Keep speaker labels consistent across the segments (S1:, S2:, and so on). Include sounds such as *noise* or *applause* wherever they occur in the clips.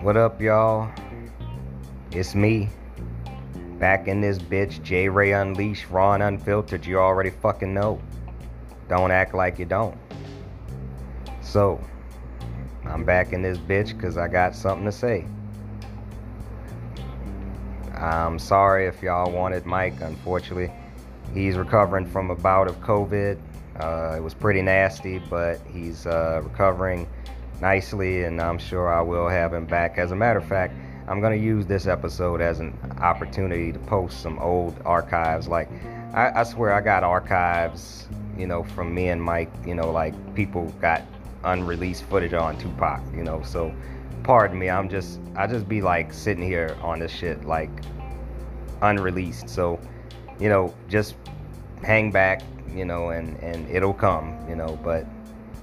S1: What up, y'all? It's me. Back in this bitch, J Ray Unleashed, raw and unfiltered. You already fucking know. Don't act like you don't. So, I'm back in this bitch because I got something to say. I'm sorry if y'all wanted Mike. Unfortunately, he's recovering from a bout of COVID. Uh, it was pretty nasty, but he's uh, recovering nicely, and I'm sure I will have him back. As a matter of fact, I'm going to use this episode as an opportunity to post some old archives. Like, I, I, swear I got archives, you know, from me and Mike, you know, like people got unreleased footage on Tupac, you know, so pardon me, I'm just, I just be like sitting here on this shit, like unreleased. So, you know, just hang back, you know, and, and it'll come, you know, but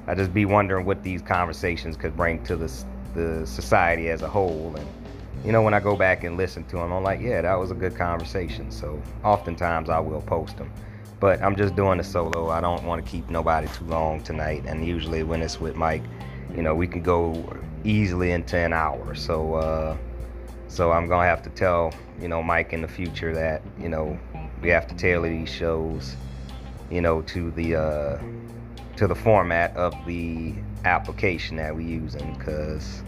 S1: I just be wondering what these conversations could bring to the the society as a whole. And you know, when I go back and listen to them, I'm like, yeah, that was a good conversation. So oftentimes I will post them, but I'm just doing a solo. I don't want to keep nobody too long tonight. And usually when it's with Mike, you know, we can go easily into an hour. So uh, so I'm gonna have to tell you know Mike in the future that you know we have to tailor these shows, you know, to the uh, to the format of the application that we're using because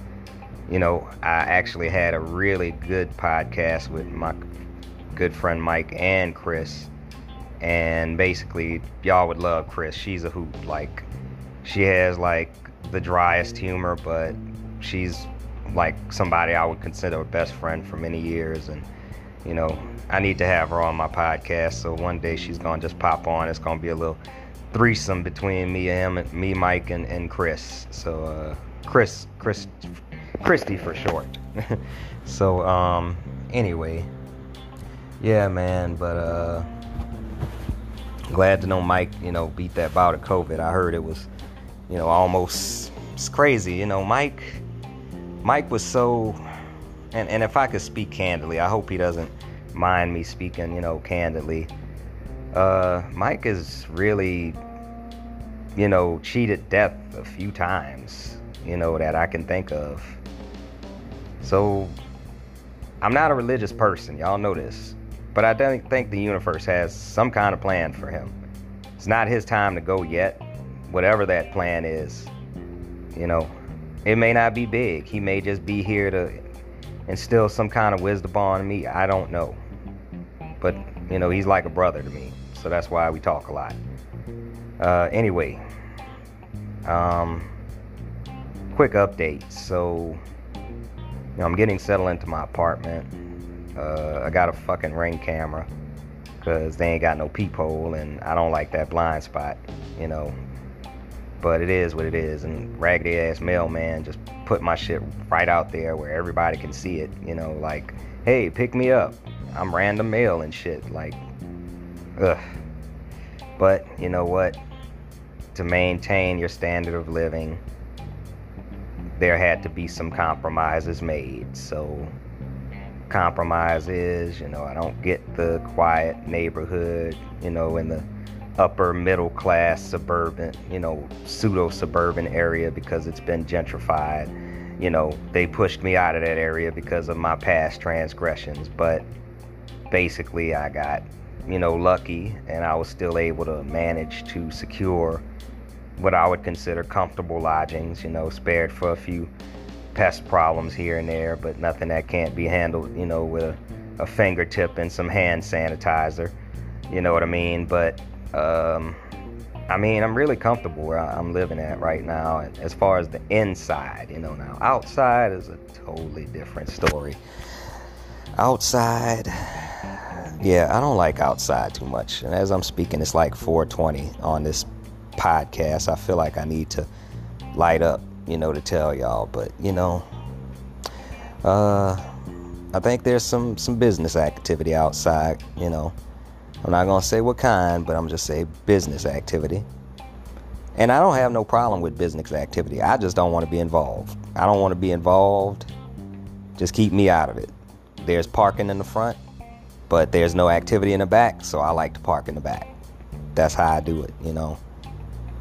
S1: you know i actually had a really good podcast with my good friend mike and chris and basically y'all would love chris. She's a hoot like she has like the driest humor but she's like somebody i would consider a best friend for many years and you know i need to have her on my podcast so one day she's gonna just pop on it's gonna be a little threesome between me and him, me, Mike, and, and Chris. So uh, Chris, Chris, Christy for short. *laughs* so um, anyway, yeah, man. But uh, glad to know Mike, you know, beat that bout of COVID. I heard it was, you know, almost it's crazy. You know, Mike, Mike was so, and and if I could speak candidly, I hope he doesn't mind me speaking, you know, candidly. Uh, Mike has really you know, cheated death a few times, you know, that I can think of. So I'm not a religious person, y'all know this. But I don't think the universe has some kind of plan for him. It's not his time to go yet, whatever that plan is. You know, it may not be big. He may just be here to instill some kind of wisdom on me. I don't know. But, you know, he's like a brother to me. So that's why we talk a lot. Uh, anyway, um, quick update. So, you know, I'm getting settled into my apartment. Uh, I got a fucking ring camera because they ain't got no peephole, and I don't like that blind spot, you know. But it is what it is, and raggedy ass mailman just put my shit right out there where everybody can see it, you know, like, hey, pick me up. I'm random mail and shit, like, ugh. But you know what? To maintain your standard of living, there had to be some compromises made. So, compromise is, you know, I don't get the quiet neighborhood, you know, in the upper middle class suburban, you know, pseudo suburban area because it's been gentrified. You know, they pushed me out of that area because of my past transgressions, but basically I got you know, lucky and I was still able to manage to secure what I would consider comfortable lodgings, you know, spared for a few pest problems here and there, but nothing that can't be handled, you know, with a, a fingertip and some hand sanitizer. You know what I mean? But, um, I mean, I'm really comfortable where I'm living at right now. As far as the inside, you know, now outside is a totally different story. Outside, yeah, I don't like outside too much. And as I'm speaking, it's like 420 on this podcast. I feel like I need to light up, you know, to tell y'all. But, you know, uh, I think there's some, some business activity outside, you know. I'm not going to say what kind, but I'm just say business activity. And I don't have no problem with business activity. I just don't want to be involved. I don't want to be involved. Just keep me out of it. There's parking in the front but there's no activity in the back, so I like to park in the back. That's how I do it, you know.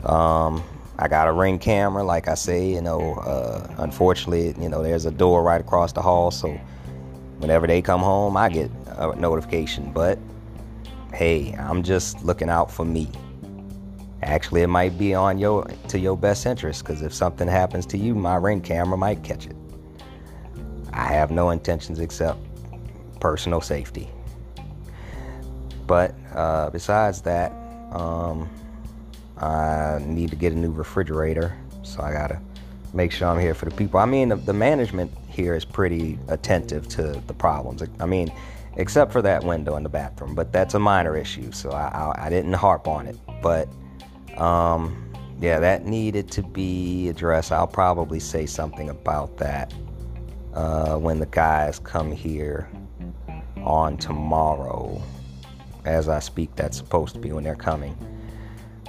S1: Um, I got a ring camera, like I say, you know, uh, unfortunately, you know, there's a door right across the hall, so whenever they come home, I get a notification. But hey, I'm just looking out for me. Actually, it might be on your to your best interest because if something happens to you, my ring camera might catch it. I have no intentions except personal safety. But uh, besides that, um, I need to get a new refrigerator, so I gotta make sure I'm here for the people. I mean, the, the management here is pretty attentive to the problems. I mean, except for that window in the bathroom, but that's a minor issue, so I, I, I didn't harp on it. But um, yeah, that needed to be addressed. I'll probably say something about that uh, when the guys come here on tomorrow. As I speak, that's supposed to be when they're coming.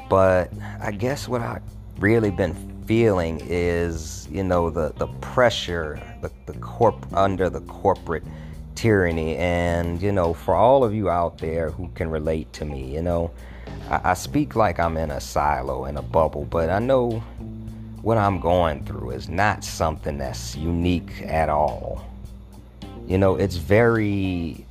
S1: But I guess what I've really been feeling is, you know, the, the pressure, the, the corp under the corporate tyranny. And, you know, for all of you out there who can relate to me, you know, I, I speak like I'm in a silo, in a bubble, but I know what I'm going through is not something that's unique at all. You know, it's very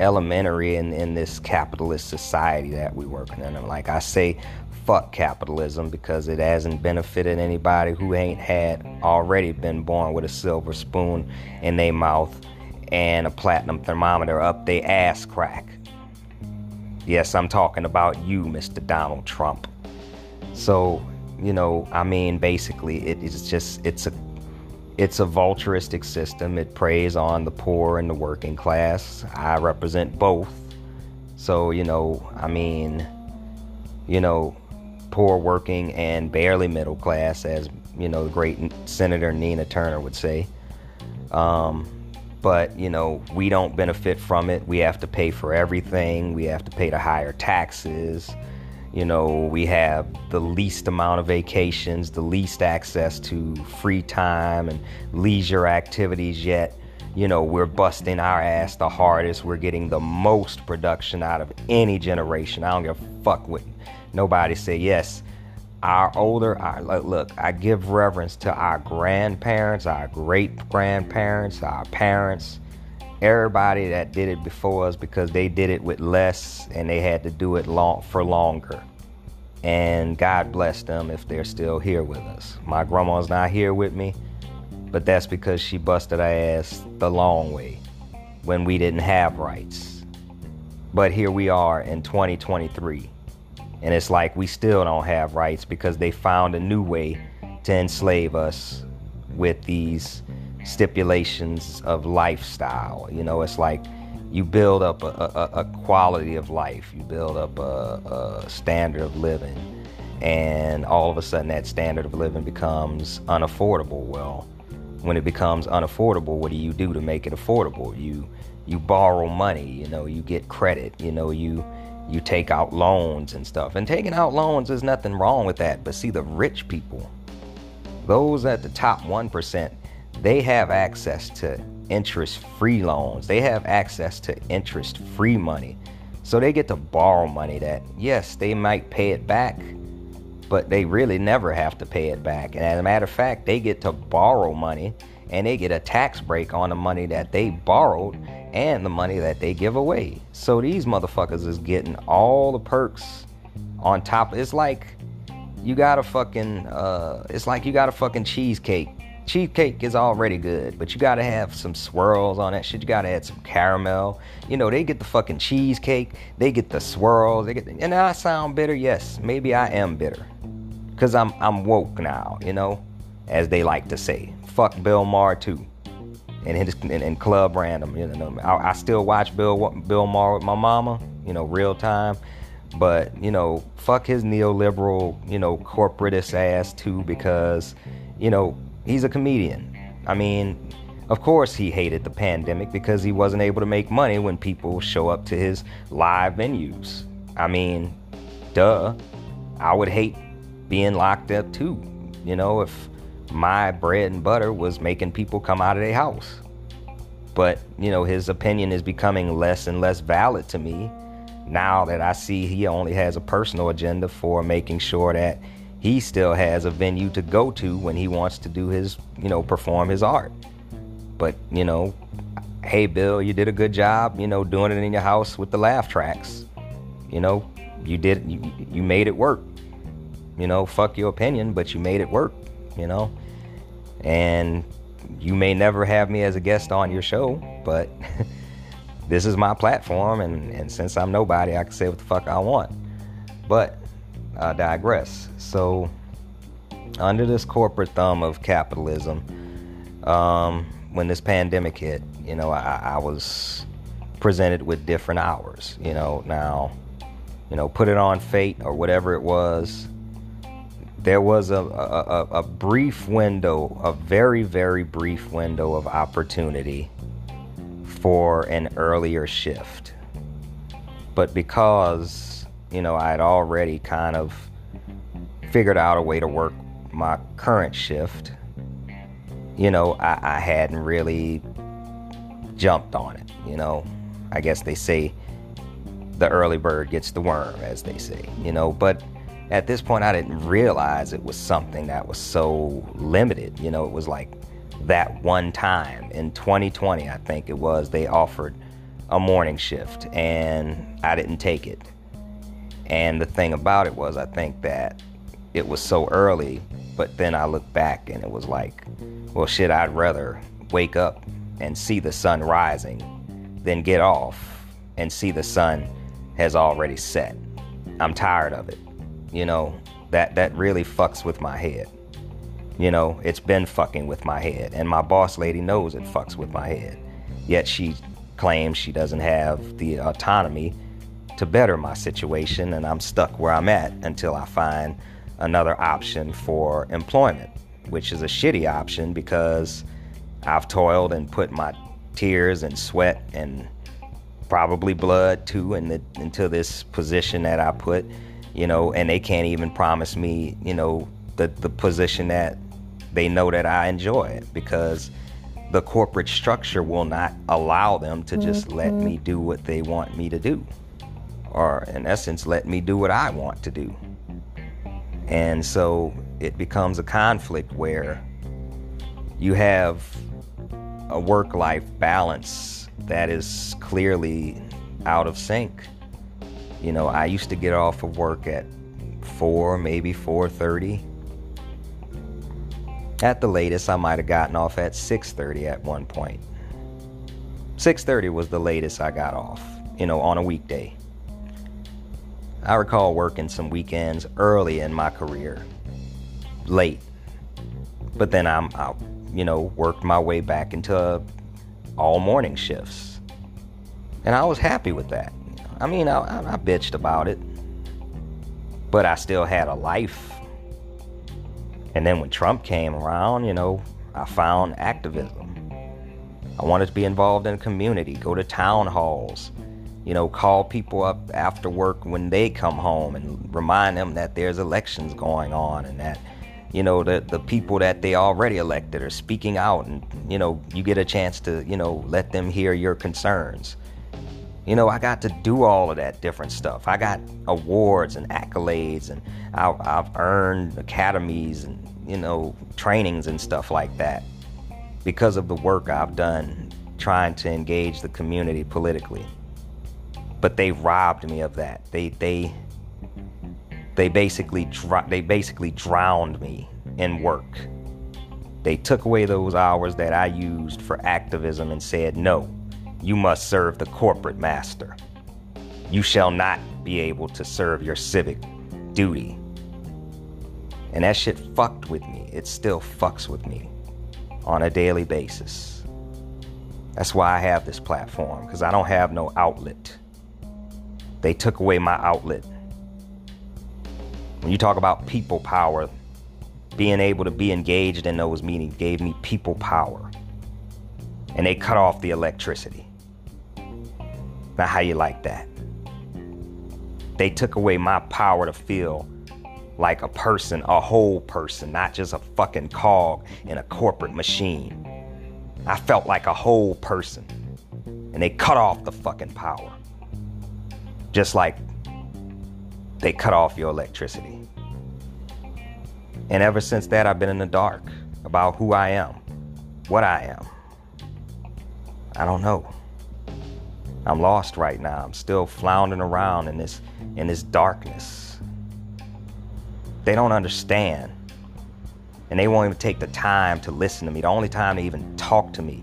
S1: elementary in, in this capitalist society that we work in. And like I say, fuck capitalism because it hasn't benefited anybody who ain't had already been born with a silver spoon in their mouth and a platinum thermometer up their ass crack. Yes, I'm talking about you, Mr. Donald Trump. So, you know, I mean, basically, it is just, it's a it's a vulturistic system. It preys on the poor and the working class. I represent both. So, you know, I mean, you know, poor working and barely middle class, as you know, the great Senator Nina Turner would say. Um, but you know, we don't benefit from it. We have to pay for everything. We have to pay the higher taxes. You know, we have the least amount of vacations, the least access to free time and leisure activities yet. You know, we're busting our ass the hardest. We're getting the most production out of any generation. I don't give a fuck what nobody say yes. Our older, our, look, I give reverence to our grandparents, our great grandparents, our parents, everybody that did it before us because they did it with less and they had to do it long for longer. And God bless them if they're still here with us. My grandma's not here with me, but that's because she busted her ass the long way when we didn't have rights. But here we are in 2023 and it's like we still don't have rights because they found a new way to enslave us with these stipulations of lifestyle. You know, it's like you build up a, a, a quality of life, you build up a, a standard of living, and all of a sudden that standard of living becomes unaffordable. Well, when it becomes unaffordable, what do you do to make it affordable? You you borrow money, you know, you get credit, you know, you you take out loans and stuff. And taking out loans, there's nothing wrong with that. But see, the rich people, those at the top 1%, they have access to interest free loans, they have access to interest free money. So they get to borrow money that, yes, they might pay it back, but they really never have to pay it back. And as a matter of fact, they get to borrow money and they get a tax break on the money that they borrowed and the money that they give away. So these motherfuckers is getting all the perks on top. It's like you got a fucking uh it's like you got a fucking cheesecake. Cheesecake is already good, but you gotta have some swirls on that shit. You gotta add some caramel. You know, they get the fucking cheesecake, they get the swirls, they get the, and I sound bitter, yes, maybe I am bitter. Cause I'm I'm woke now, you know, as they like to say. Fuck Bill Maher too and his and, and Club Random. You know, I, I, still watch Bill Bill Maher with my mama. You know, real time. But you know, fuck his neoliberal, you know, corporatist ass too, because you know he's a comedian. I mean, of course he hated the pandemic because he wasn't able to make money when people show up to his live venues. I mean, duh. I would hate being locked up too. You know, if my bread and butter was making people come out of their house. But, you know, his opinion is becoming less and less valid to me now that I see he only has a personal agenda for making sure that he still has a venue to go to when he wants to do his, you know, perform his art. But, you know, hey, Bill, you did a good job, you know, doing it in your house with the laugh tracks. You know, you did, you, you made it work. You know, fuck your opinion, but you made it work, you know? And you may never have me as a guest on your show, but *laughs* this is my platform, and, and since I'm nobody, I can say what the fuck I want. But I digress. So, under this corporate thumb of capitalism, um, when this pandemic hit, you know, I, I was presented with different hours. You know, now, you know, put it on fate or whatever it was. There was a, a, a brief window, a very, very brief window of opportunity for an earlier shift. But because, you know, I had already kind of figured out a way to work my current shift, you know, I, I hadn't really jumped on it. You know, I guess they say the early bird gets the worm, as they say, you know, but at this point I didn't realize it was something that was so limited. You know, it was like that one time in 2020, I think it was, they offered a morning shift and I didn't take it. And the thing about it was, I think that it was so early, but then I look back and it was like, well, shit, I'd rather wake up and see the sun rising than get off and see the sun has already set. I'm tired of it. You know, that, that really fucks with my head. You know, it's been fucking with my head, and my boss lady knows it fucks with my head. Yet she claims she doesn't have the autonomy to better my situation, and I'm stuck where I'm at until I find another option for employment, which is a shitty option because I've toiled and put my tears and sweat and probably blood too in the, into this position that I put, you know, and they can't even promise me, you know, the, the position that they know that I enjoy it because the corporate structure will not allow them to just mm-hmm. let me do what they want me to do. Or, in essence, let me do what I want to do. And so it becomes a conflict where you have a work life balance that is clearly out of sync. You know, I used to get off of work at 4, maybe 4:30 at the latest, I might have gotten off at 6:30 at one point. 6:30 was the latest I got off, you know, on a weekday. I recall working some weekends early in my career, late. But then I'm out, you know, worked my way back into all morning shifts. And I was happy with that. I mean, I, I bitched about it, but I still had a life and then when Trump came around, you know, I found activism. I wanted to be involved in a community, go to town halls, you know, call people up after work when they come home and remind them that there's elections going on and that, you know, the, the people that they already elected are speaking out and, you know, you get a chance to, you know, let them hear your concerns. You know, I got to do all of that different stuff. I got awards and accolades, and I, I've earned academies and, you know, trainings and stuff like that because of the work I've done trying to engage the community politically. But they robbed me of that. They, they, they basically, they basically drowned me in work. They took away those hours that I used for activism and said, no, you must serve the corporate master. You shall not be able to serve your civic duty. And that shit fucked with me. It still fucks with me on a daily basis. That's why I have this platform, because I don't have no outlet. They took away my outlet. When you talk about people power, being able to be engaged in those meetings gave me people power. And they cut off the electricity. Now, how you like that? They took away my power to feel like a person, a whole person, not just a fucking cog in a corporate machine. I felt like a whole person. And they cut off the fucking power. Just like they cut off your electricity. And ever since that, I've been in the dark about who I am, what I am. I don't know. I'm lost right now. I'm still floundering around in this in this darkness. They don't understand. And they won't even take the time to listen to me. The only time they even talk to me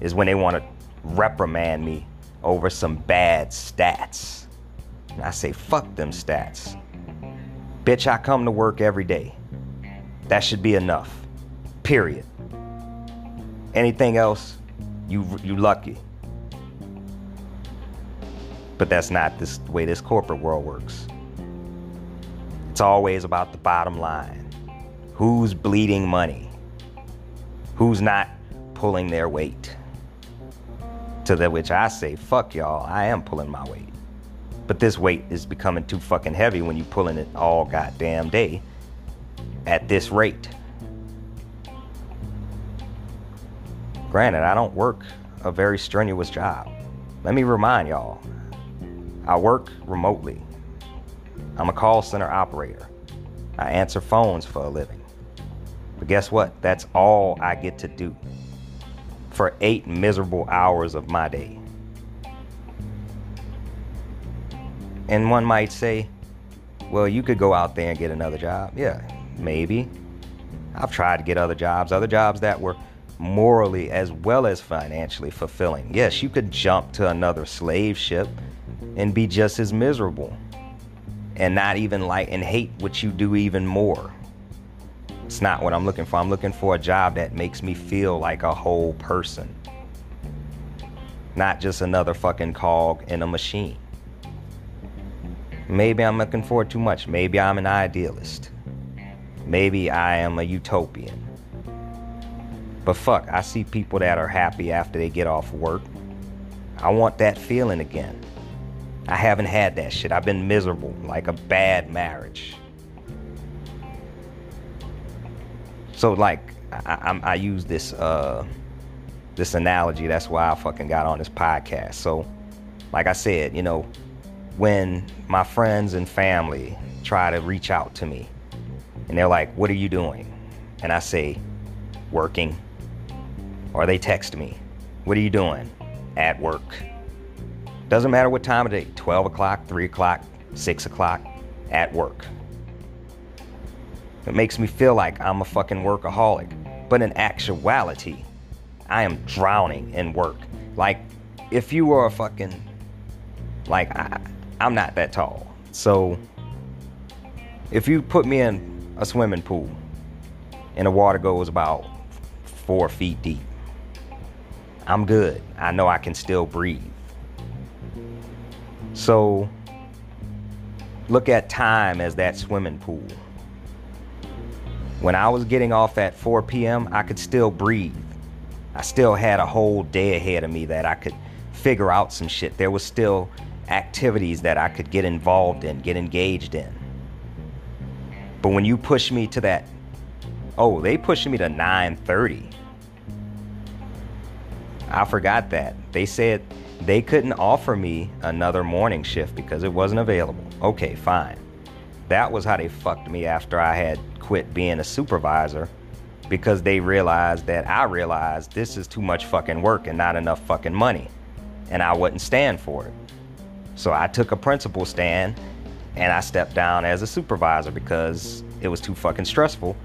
S1: is when they want to reprimand me over some bad stats. And I say, fuck them stats. Bitch, I come to work every day. That should be enough. Period. Anything else, you you lucky. But that's not this the way this corporate world works. It's always about the bottom line. Who's bleeding money? Who's not pulling their weight? To the which I say, fuck y'all, I am pulling my weight. But this weight is becoming too fucking heavy when you're pulling it all goddamn day at this rate. Granted, I don't work a very strenuous job. Let me remind y'all I work remotely. I'm a call center operator. I answer phones for a living. But guess what? That's all I get to do for eight miserable hours of my day. And one might say, well, you could go out there and get another job. Yeah, maybe. I've tried to get other jobs, other jobs that were morally as well as financially fulfilling. Yes, you could jump to another slave ship and be just as miserable and not even like and hate what you do even more. It's not what I'm looking for. I'm looking for a job that makes me feel like a whole person, not just another fucking cog in a machine. Maybe I'm looking for too much. Maybe I'm an idealist. Maybe I am a utopian. But fuck, I see people that are happy after they get off work. I want that feeling again. I haven't had that shit. I've been miserable, like a bad marriage. So, like, I, I, I use this uh, this analogy. That's why I fucking got on this podcast. So, like I said, you know, when my friends and family try to reach out to me, and they're like, "What are you doing?" and I say, "Working," or they text me, "What are you doing?" At work. Doesn't matter what time of day 12 o'clock, 3 o'clock, 6 o'clock, at work. It makes me feel like I'm a fucking workaholic. But in actuality, I am drowning in work. Like, if you were a fucking. Like, I, I'm not that tall. So, if you put me in a swimming pool and the water goes about four feet deep, I'm good. I know I can still breathe. So look at time as that swimming pool. When I was getting off at 4 p.m., I could still breathe. I still had a whole day ahead of me that I could figure out some shit. There was still activities that I could get involved in, get engaged in. But when you push me to that, oh, they pushed me to 9:30. I forgot that. They said they couldn't offer me another morning shift because it wasn't available. Okay, fine. That was how they fucked me after I had quit being a supervisor because they realized that I realized this is too much fucking work and not enough fucking money. And I wouldn't stand for it. So I took a principal stand and I stepped down as a supervisor because it was too fucking stressful.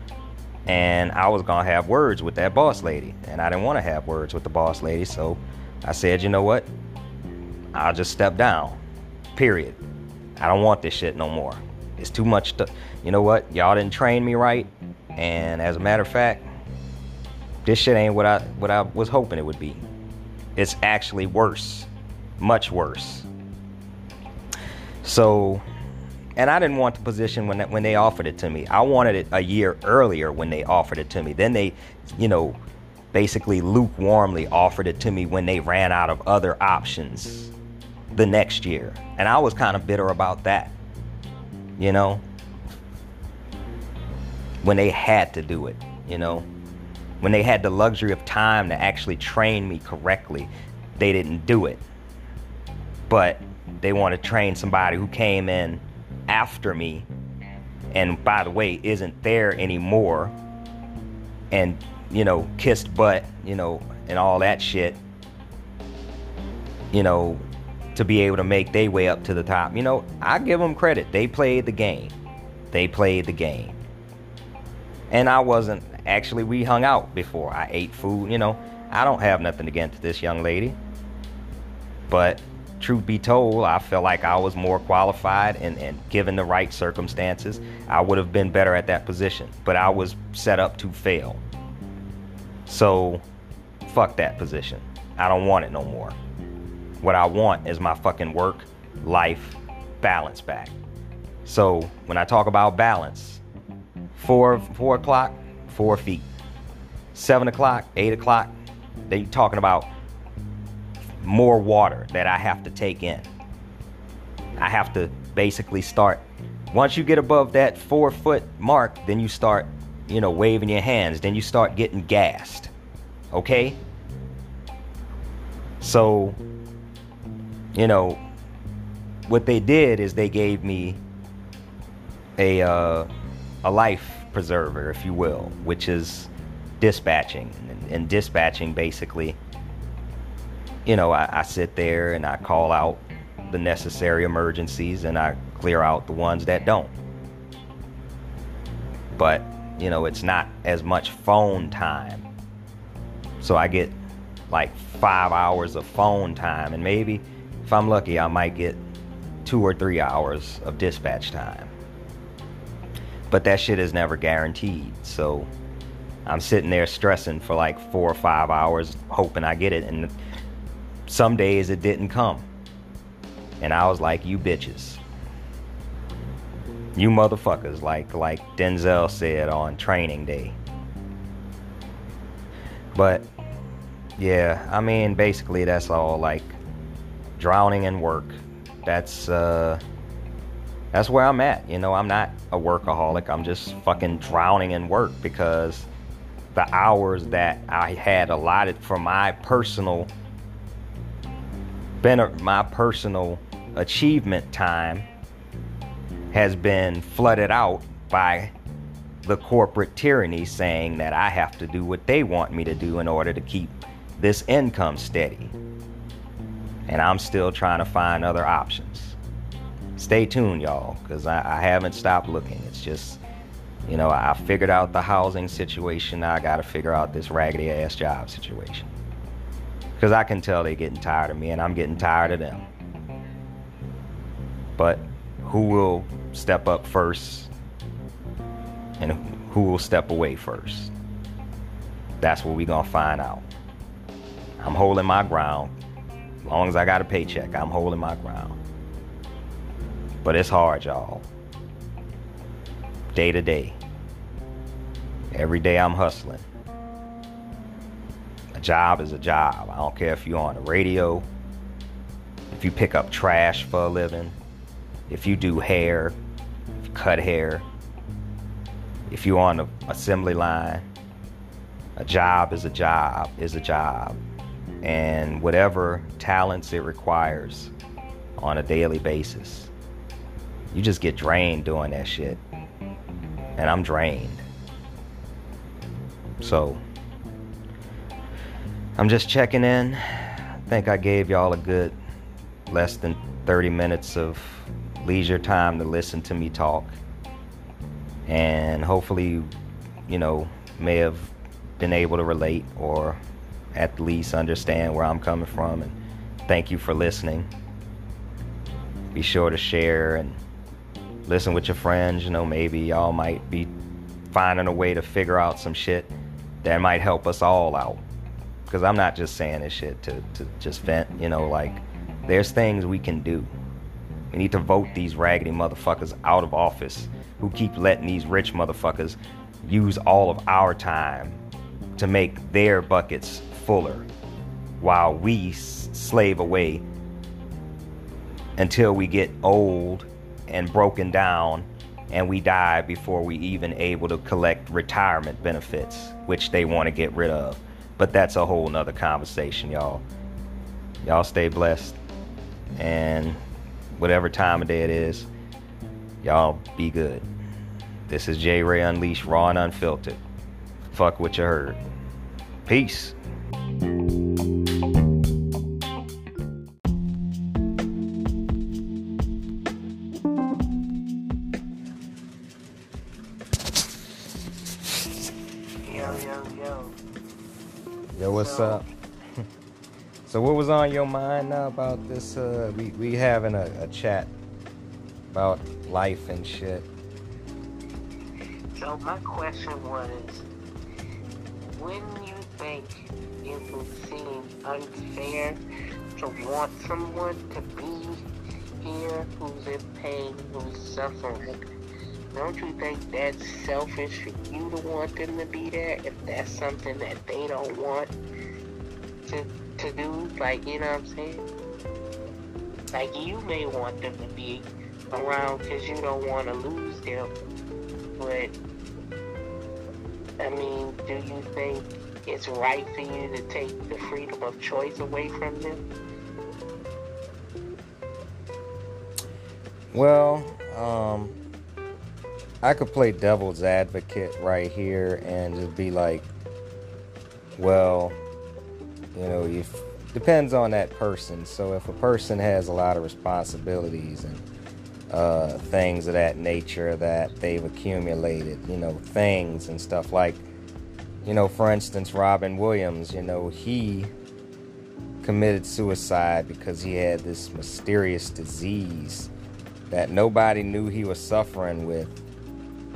S1: And I was gonna have words with that boss lady. And I didn't wanna have words with the boss lady. So I said, you know what? I'll just step down. Period. I don't want this shit no more. It's too much to, you know what? Y'all didn't train me right. And as a matter of fact, this shit ain't what I what I was hoping it would be. It's actually worse. Much worse. So, and I didn't want the position when when they offered it to me. I wanted it a year earlier when they offered it to me. Then they, you know, basically lukewarmly offered it to me when they ran out of other options the next year. And I was kind of bitter about that. You know? When they had to do it, you know? When they had the luxury of time to actually train me correctly, they didn't do it. But they want to train somebody who came in after me and by the way, isn't there anymore, and you know, kissed butt, you know, and all that shit, you know, to be able to make their way up to the top. You know, I give them credit. They played the game. They played the game. And I wasn't actually we hung out before. I ate food, you know. I don't have nothing against this young lady. But truth be told, I felt like I was more qualified and, and given the right circumstances, I would have been better at that position. But I was set up to fail. So fuck that position. I don't want it no more. What I want is my fucking work life balance back. So when I talk about balance, four four o'clock, four feet. Seven o'clock, eight o'clock, they talking about more water that I have to take in. I have to basically start. Once you get above that four foot mark, then you start, you know, waving your hands. Then you start getting gassed. Okay? So, you know, what they did is they gave me a uh, a life preserver, if you will, which is dispatching. And, and dispatching basically you know, I, I sit there and I call out the necessary emergencies and I clear out the ones that don't. But, you know, it's not as much phone time. So I get like five hours of phone time, and maybe if I'm lucky, I might get two or three hours of dispatch time. But that shit is never guaranteed. So I'm sitting there stressing for like four or five hours, hoping I get it. And some days it didn't come. And I was like, you bitches. You motherfuckers, like like Denzel said on training day. But yeah, I mean basically that's all like drowning in work. That's uh that's where I'm at. You know, I'm not a workaholic. I'm just fucking drowning in work because the hours that I had allotted for my personal been my personal achievement time has been flooded out by the corporate tyranny saying that I have to do what they want me to do in order to keep this income steady. And I'm still trying to find other options. Stay tuned, y'all, because I, I, haven't stopped looking. It's just, you know, I figured out the housing situation. Now I got to figure out this raggedy ass job situation. Because I can tell they're getting tired of me and I'm getting tired of them. But who will step up first and who will step away first? That's what we're going to find out. I'm holding my ground. As long as I got a paycheck, I'm holding my ground. But it's hard, y'all. Day to day. Every day I'm hustling. A job is a job. I don't care if you're on the radio, if you pick up trash for a living, if you do hair, if you cut hair, if you're on the assembly line. A job is a job, is a job. And whatever talents it requires on a daily basis, you just get drained doing that shit. And I'm drained. So, I'm just checking in. I think I gave y'all a good less than 30 minutes of leisure time to listen to me talk. And hopefully, you know, may have been able to relate or at least understand where I'm coming from. And thank you for listening. Be sure to share and listen with your friends. You know, maybe y'all might be finding a way to figure out some shit that might help us all out because I'm not just saying this shit to, to just vent, you know, like there's things we can do. We need to vote these raggedy motherfuckers out of office who keep letting these rich motherfuckers use all of our time to make their buckets fuller while we slave away until we get old and broken down and we die before we even able to collect retirement benefits which they want to get rid of but that's a whole nother conversation, y'all. Y'all stay blessed. And whatever time of day it is, y'all be good. This is J Ray Unleashed, raw and unfiltered. Fuck what you heard. Peace.
S2: Yo, yo, yo.
S1: Yo, what's up? *laughs* so, what was on your mind now about this? Uh, we we having a, a chat about life and shit.
S2: So my question was, when you think would seem unfair to want someone to be here who's in pain, who's suffering, don't you think that's selfish for you to want them to be there if that's something that they don't want to to do? Like, you know what I'm saying? Like, you may want them to be around because you don't want to lose them, but I mean, do you think it's right for you to take the freedom of choice away from them?
S1: Well, um, I could play devil's advocate right here and just be like, well, you know, if depends on that person. So if a person has a lot of responsibilities and uh, things of that nature that they've accumulated, you know, things and stuff like, you know, for instance, Robin Williams, you know, he committed suicide because he had this mysterious disease that nobody knew he was suffering with.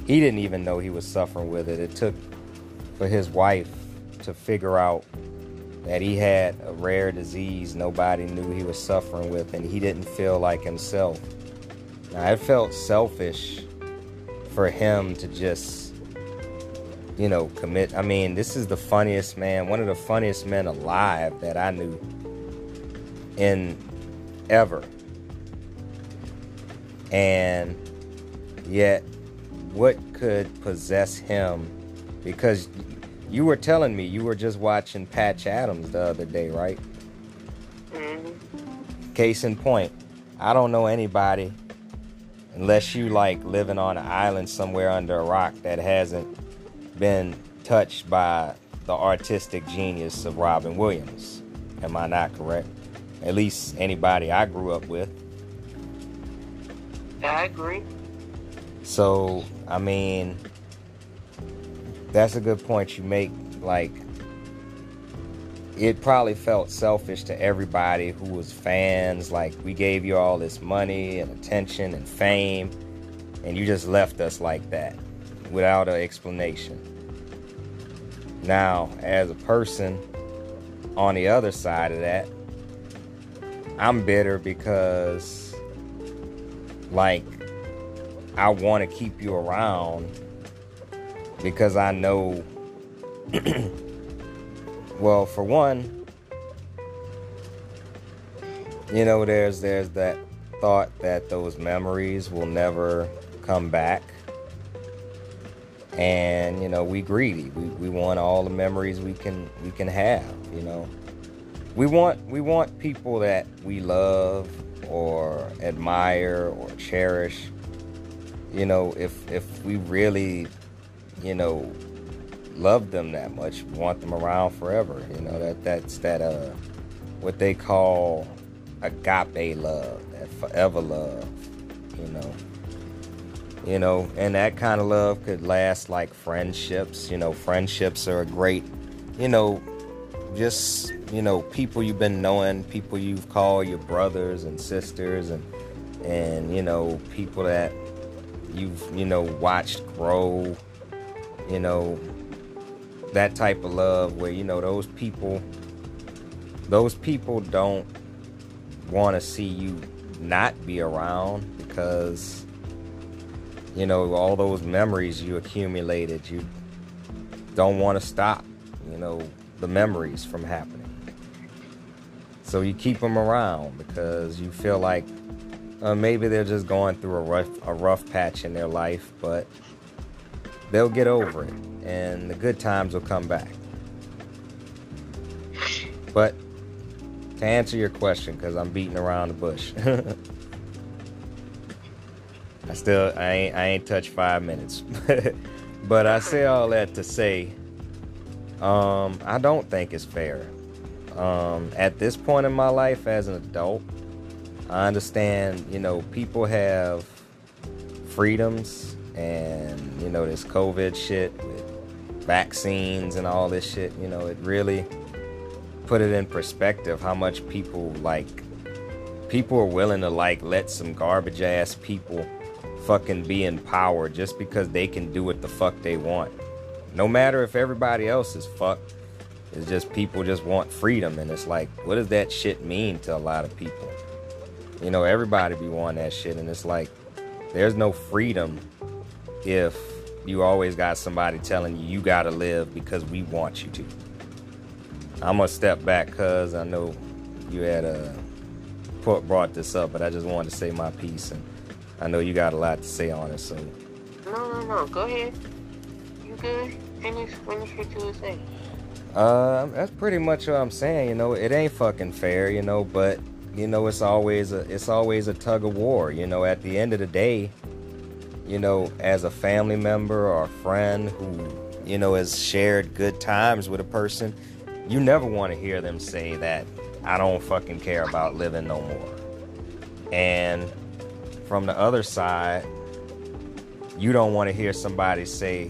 S1: He didn't even know he was suffering with it. It took for his wife to figure out that he had a rare disease nobody knew he was suffering with, and he didn't feel like himself. Now, it felt selfish for him to just, you know, commit. I mean, this is the funniest man, one of the funniest men alive that I knew in ever. And yet, what could possess him? Because you were telling me you were just watching Patch Adams the other day, right?
S2: hmm
S1: Case in point, I don't know anybody, unless you like living on an island somewhere under a rock, that hasn't been touched by the artistic genius of Robin Williams. Am I not correct? At least anybody I grew up with.
S2: I agree.
S1: So, I mean, that's a good point you make. Like, it probably felt selfish to everybody who was fans. Like, we gave you all this money and attention and fame, and you just left us like that without an explanation. Now, as a person on the other side of that, I'm bitter because, like, I want to keep you around because I know, *clears throat* well, for one, you know, there's there's that thought that those memories will never come back, and you know, we greedy. We we want all the memories we can we can have. You know, we want we want people that we love or admire or cherish you know, if if we really, you know, love them that much, want them around forever, you know, that that's that uh what they call agape love, that forever love, you know. You know, and that kind of love could last like friendships, you know, friendships are a great, you know, just, you know, people you've been knowing, people you've called your brothers and sisters and and you know, people that you've you know watched grow you know that type of love where you know those people those people don't want to see you not be around because you know all those memories you accumulated you don't want to stop you know the memories from happening so you keep them around because you feel like uh, maybe they're just going through a rough a rough patch in their life, but they'll get over it, and the good times will come back. But to answer your question, because I'm beating around the bush, *laughs* I still I ain't I ain't touched five minutes. *laughs* but I say all that to say um, I don't think it's fair. Um, at this point in my life as an adult, I understand, you know, people have freedoms and, you know, this COVID shit with vaccines and all this shit, you know, it really put it in perspective how much people like people are willing to like let some garbage ass people fucking be in power just because they can do what the fuck they want. No matter if everybody else is fucked, it's just people just want freedom, and it's like, what does that shit mean to a lot of people? You know, everybody be wanting that shit, and it's like, there's no freedom if you always got somebody telling you you gotta live because we want you to. I'm gonna step back, cause I know you had a uh, brought this up, but I just wanted to say my piece, and I know you got a lot to say on it, so.
S2: No, no, no. Go ahead. You good? Finish, finish what you were saying.
S1: Uh, that's pretty much what I'm saying. You know, it ain't fucking fair. You know, but you know, it's always a it's always a tug of war. You know, at the end of the day, you know, as a family member or a friend who you know has shared good times with a person, you never want to hear them say that I don't fucking care about living no more. And from the other side, you don't want to hear somebody say,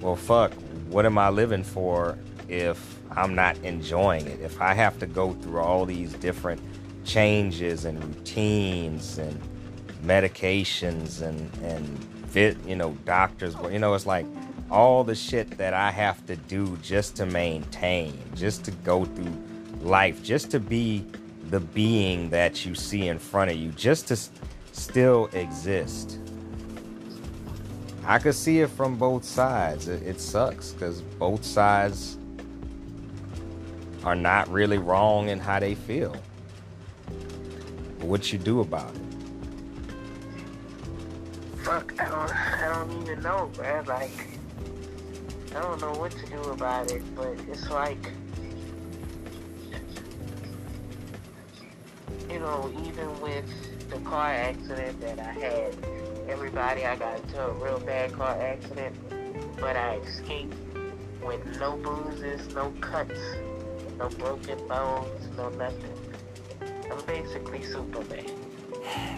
S1: well, fuck, what am I living for if I'm not enjoying it? If I have to go through all these different changes and routines and medications and and fit, you know, doctors, you know, it's like all the shit that I have to do just to maintain, just to go through life, just to be the being that you see in front of you, just to still exist. I could see it from both sides. It, it sucks because both sides are not really wrong in how they feel. what you do about it?
S2: Fuck, I don't, I don't even know, man. Like, I don't know what to do about it, but it's like, you know, even with the car accident that I had, everybody. I got into a real bad car accident, but I escaped with no bruises, no cuts, no broken bones, no nothing. I'm basically Superman.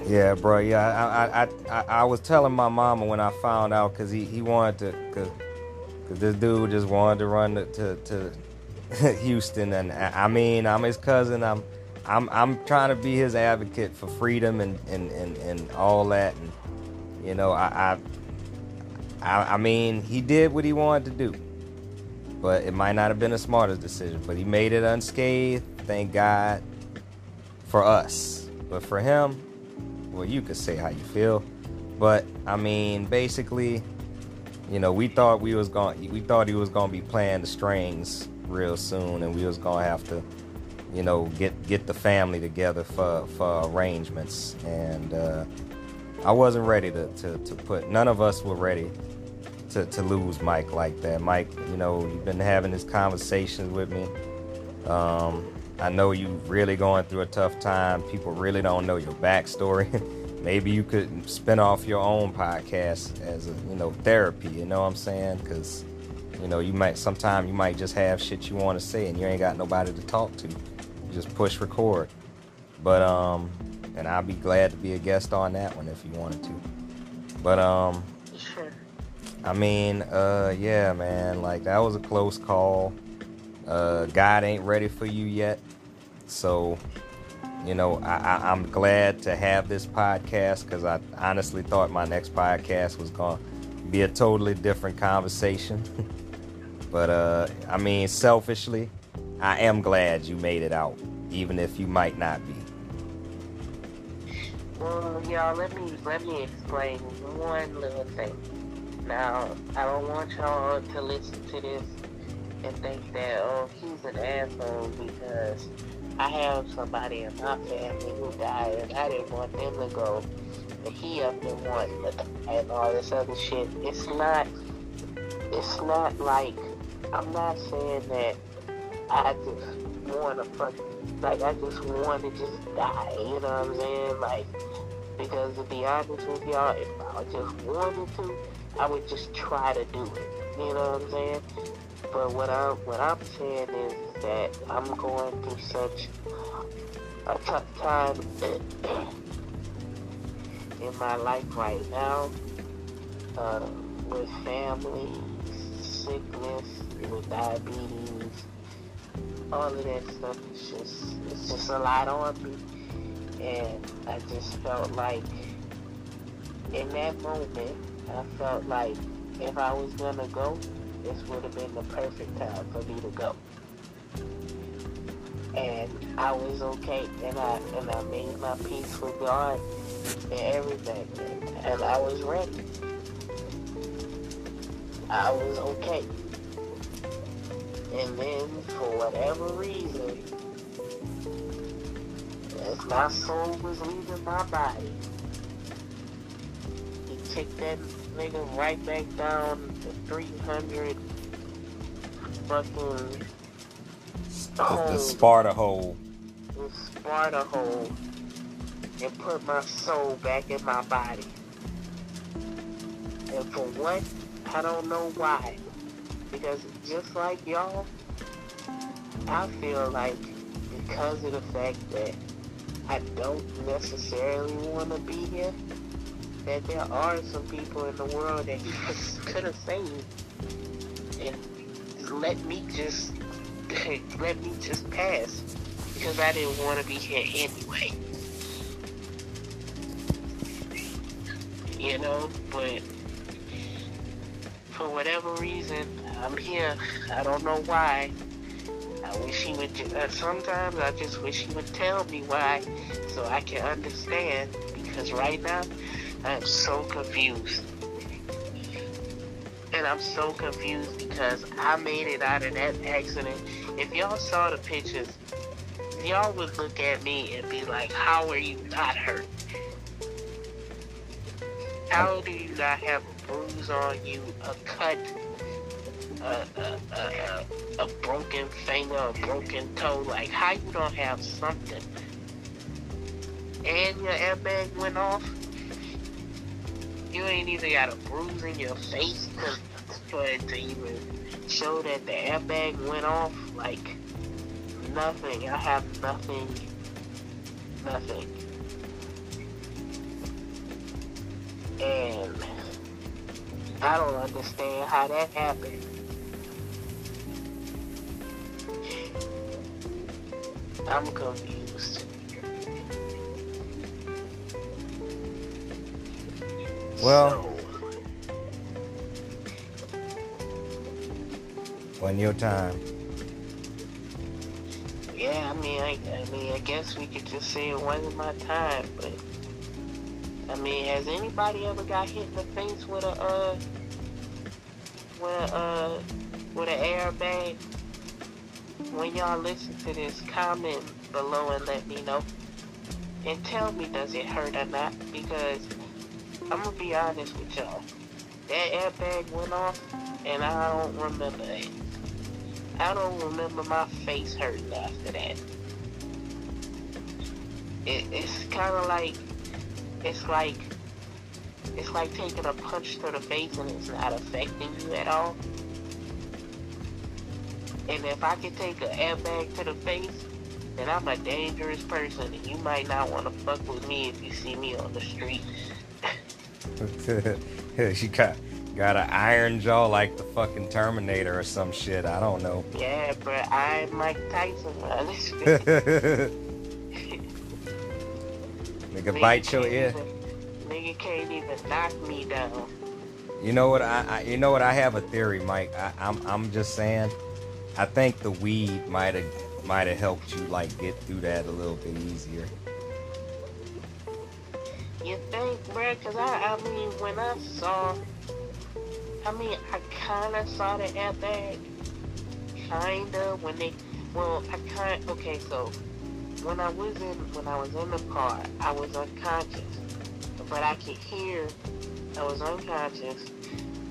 S1: Yeah, bro. Yeah, I I, I, I was telling my mama when I found out because he, he wanted to, cause, cause this dude just wanted to run to, to, to *laughs* Houston, and I mean I'm his cousin. I'm I'm I'm trying to be his advocate for freedom and and, and, and all that. And you know, I, I, I mean, he did what he wanted to do, but it might not have been the smartest decision. But he made it unscathed. Thank God for us. But for him, well, you could say how you feel. But I mean, basically, you know, we thought we was going, we thought he was going to be playing the strings real soon, and we was going to have to, you know, get get the family together for for arrangements and. Uh, I wasn't ready to, to, to put, none of us were ready to, to lose Mike like that. Mike, you know, you've been having these conversations with me. Um, I know you're really going through a tough time. People really don't know your backstory. *laughs* Maybe you could spin off your own podcast as a, you know, therapy, you know what I'm saying? Because, you know, you might, sometimes you might just have shit you want to say and you ain't got nobody to talk to. Just push record. But, um, and I'll be glad to be a guest on that one if you wanted to. But um,
S2: sure.
S1: I mean, uh, yeah, man, like that was a close call. Uh, God ain't ready for you yet, so you know I, I, am glad to have this podcast because I honestly thought my next podcast was gonna be a totally different conversation. *laughs* but uh, I mean, selfishly, I am glad you made it out, even if you might not be.
S2: Well, y'all, let me let me explain one little thing. Now, I don't want y'all to listen to this and think that oh he's an asshole because I have somebody in my family who died and I didn't want them to go, but he up and want and all this other shit. It's not. It's not like I'm not saying that I just want to fuck like I just want to just die. You know what I'm saying? Like Because to be honest with y'all, if I just wanted to, I would just try to do it. You know what I'm saying? But what I'm what I'm saying is that I'm going through such a tough time *clears throat* in my life right now, uh, with family, sickness, with diabetes, all of that stuff. It's just it's just a lot on me, and I just felt like in that moment, I felt like if I was gonna go, this would have been the perfect time for me to go. And I was okay, and I and I made my peace with God and everything, and I was ready. I was okay. And then, for whatever reason, as my soul was leaving my body, he kicked that nigga right back down to 300 fucking oh,
S1: The,
S2: hole,
S1: the Sparta hole.
S2: the Sparta hole, and put my soul back in my body. And for what? I don't know why. Because just like y'all, I feel like because of the fact that I don't necessarily want to be here, that there are some people in the world that he could have saved and let me just *laughs* let me just pass because I didn't want to be here anyway. You know, but for whatever reason, I'm here. I don't know why. I wish he would. Uh, sometimes I just wish he would tell me why, so I can understand. Because right now, I am so confused, and I'm so confused because I made it out of that accident. If y'all saw the pictures, y'all would look at me and be like, "How are you not hurt? How do you not have a bruise on you, a cut, a, a, a, broken finger, a broken toe? Like, how you don't have something? And your airbag went off? You ain't even got a bruise in your face to, for it to even show that the airbag went off? Like, nothing. I have nothing. Nothing. And I don't understand how that happened. I'm confused.
S1: Well- When your time.
S2: yeah, I mean, I, I mean, I guess we could just say it wasn't my time, but I mean, has anybody ever got hit in the face with a uh, with a uh, with an airbag? When y'all listen to this, comment below and let me know, and tell me does it hurt or not? Because I'm gonna be honest with y'all, that airbag went off, and I don't remember it. I don't remember my face hurting after that. It, it's kind of like, it's like, it's like taking a punch to the face and it's not affecting you at all. And if I could take an airbag to the face, then I'm a dangerous person and you might not want to fuck with me if you see me on the street. *laughs*
S1: she got got an iron jaw like the fucking Terminator or some shit. I don't know.
S2: Yeah, but I'm Mike Tyson, man. *laughs*
S1: Nigga bite your ear.
S2: even- Nigga can't even knock me down.
S1: You know what? I, I you know what? I have a theory, Mike. I, I'm I'm just saying. I think the weed might have might have helped you like get through that a little bit easier.
S2: You think, bruh? Cause I, I mean, when I saw, I mean, I kind of saw the airbag, kinda when they, well, I kind, okay, so when I was in, when I was in the car, I was unconscious, but I could hear, I was unconscious,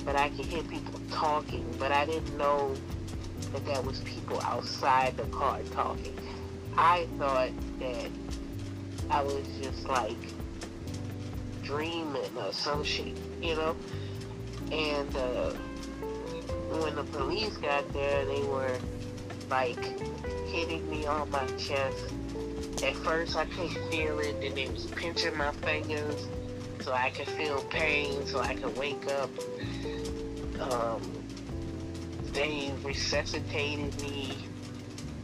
S2: but I could hear people talking, but I didn't know that that was people outside the car talking. I thought that I was just like dreaming or some shit, you know. And uh, when the police got there, they were like hitting me on my chest. At first, I couldn't feel it, then they was pinching my fingers so I could feel pain, so I could wake up. Um, they resuscitated me,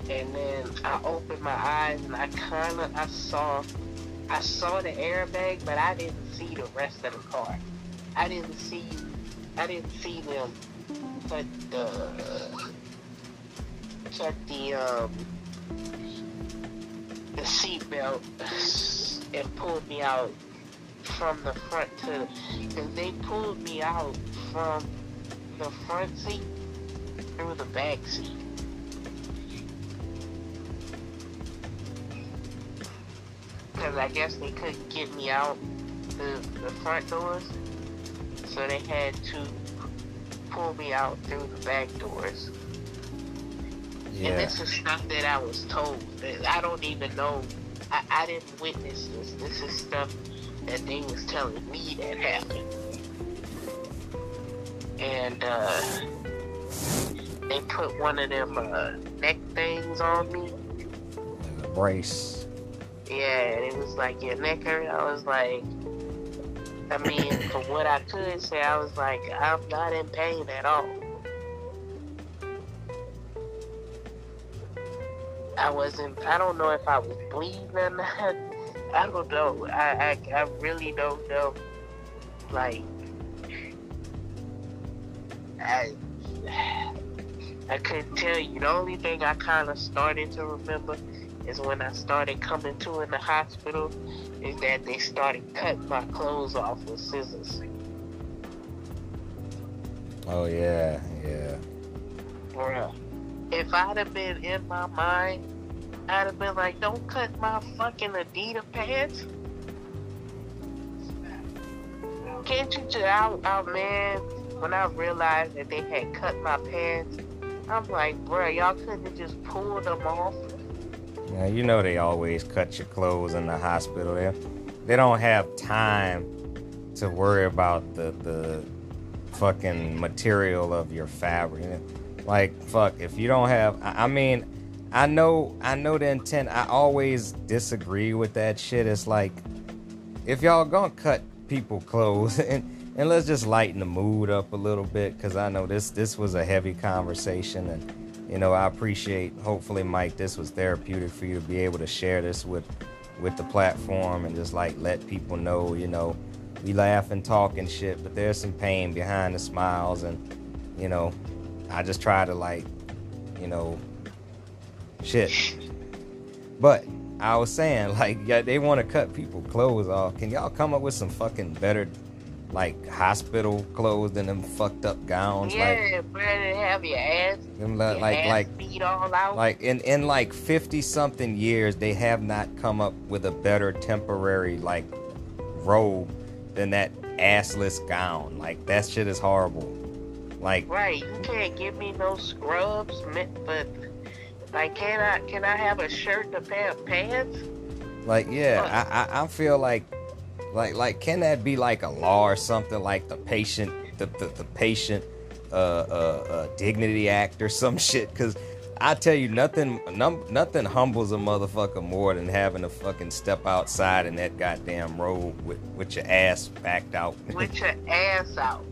S2: and then I opened my eyes and I kind of I saw I saw the airbag, but I didn't see the rest of the car. I didn't see I didn't see them cut the cut the um the seatbelt and pulled me out from the front to because they pulled me out from the front seat through the back seat. Because I guess they couldn't get me out the, the front doors, so they had to pull me out through the back doors.
S1: Yeah.
S2: And this is stuff that I was told. That I don't even know. I, I didn't witness this. This is stuff that they was telling me that happened. And uh, they put one of them uh, neck things on me.
S1: A brace.
S2: Yeah, and it was like your neck hurt. I was like, I mean, *coughs* from what I could say, I was like, I'm not in pain at all. I wasn't. I don't know if I was bleeding or not. I don't know. I I, I really don't know. Like, I I couldn't tell you. The only thing I kind of started to remember is when I started coming to in the hospital. Is that they started cutting my clothes off with scissors.
S1: Oh yeah, yeah.
S2: Bruh. If I'd have been in my mind, I'd have been like, don't cut my fucking Adidas pants. Can't you just, out, out, man, when I realized that they had cut my pants, I'm like, bruh, y'all couldn't have just pulled them off.
S1: Yeah, you know they always cut your clothes in the hospital. They they don't have time to worry about the the fucking material of your fabric. Like fuck, if you don't have, I, I mean, I know I know the intent. I always disagree with that shit. It's like if y'all gonna cut people clothes *laughs* and and let's just lighten the mood up a little bit because I know this this was a heavy conversation and you know I appreciate hopefully Mike this was therapeutic for you to be able to share this with with the platform and just like let people know you know we laugh and talk and shit but there's some pain behind the smiles and you know I just try to like you know shit. But I was saying *laughs* like yeah they want to cut people clothes off. Can y'all come up with some fucking better like hospital clothes and them fucked up gowns.
S2: Yeah, like, have your ass,
S1: them
S2: your
S1: like
S2: ass
S1: like
S2: beat all out.
S1: like in in like fifty something years, they have not come up with a better temporary like robe than that assless gown. Like that shit is horrible. Like
S2: right, you can't give me no scrubs, but like, can I can I have a shirt and a pair of pants?
S1: like yeah, I I, I feel like like like can that be like a law or something like the patient the the, the patient uh, uh uh dignity act or some *laughs* shit because I tell you nothing num- nothing humbles a motherfucker more than having to fucking step outside in that goddamn robe with with your ass backed out. *laughs*
S2: with your ass out.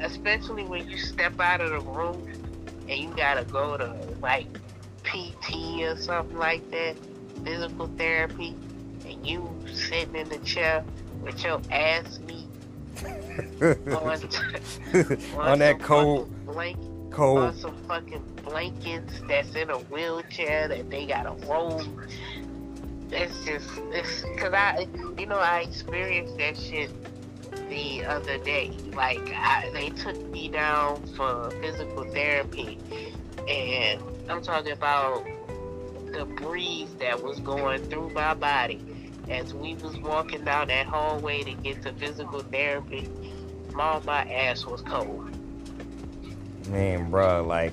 S2: Especially when you step out of the room and you gotta go to like PT or something like that, physical therapy, you sitting in the chair with your ass meat *laughs* *laughs* on,
S1: on that cold
S2: blanket,
S1: cold
S2: on some fucking blankets that's in a wheelchair that they got a robe. It's just, it's cause I, you know, I experienced that shit the other day. Like, I, they took me down for physical therapy, and I'm talking about the breeze that was going through my body as we was walking down that hallway to get to physical therapy. My, my ass was cold.
S1: Man, bro, like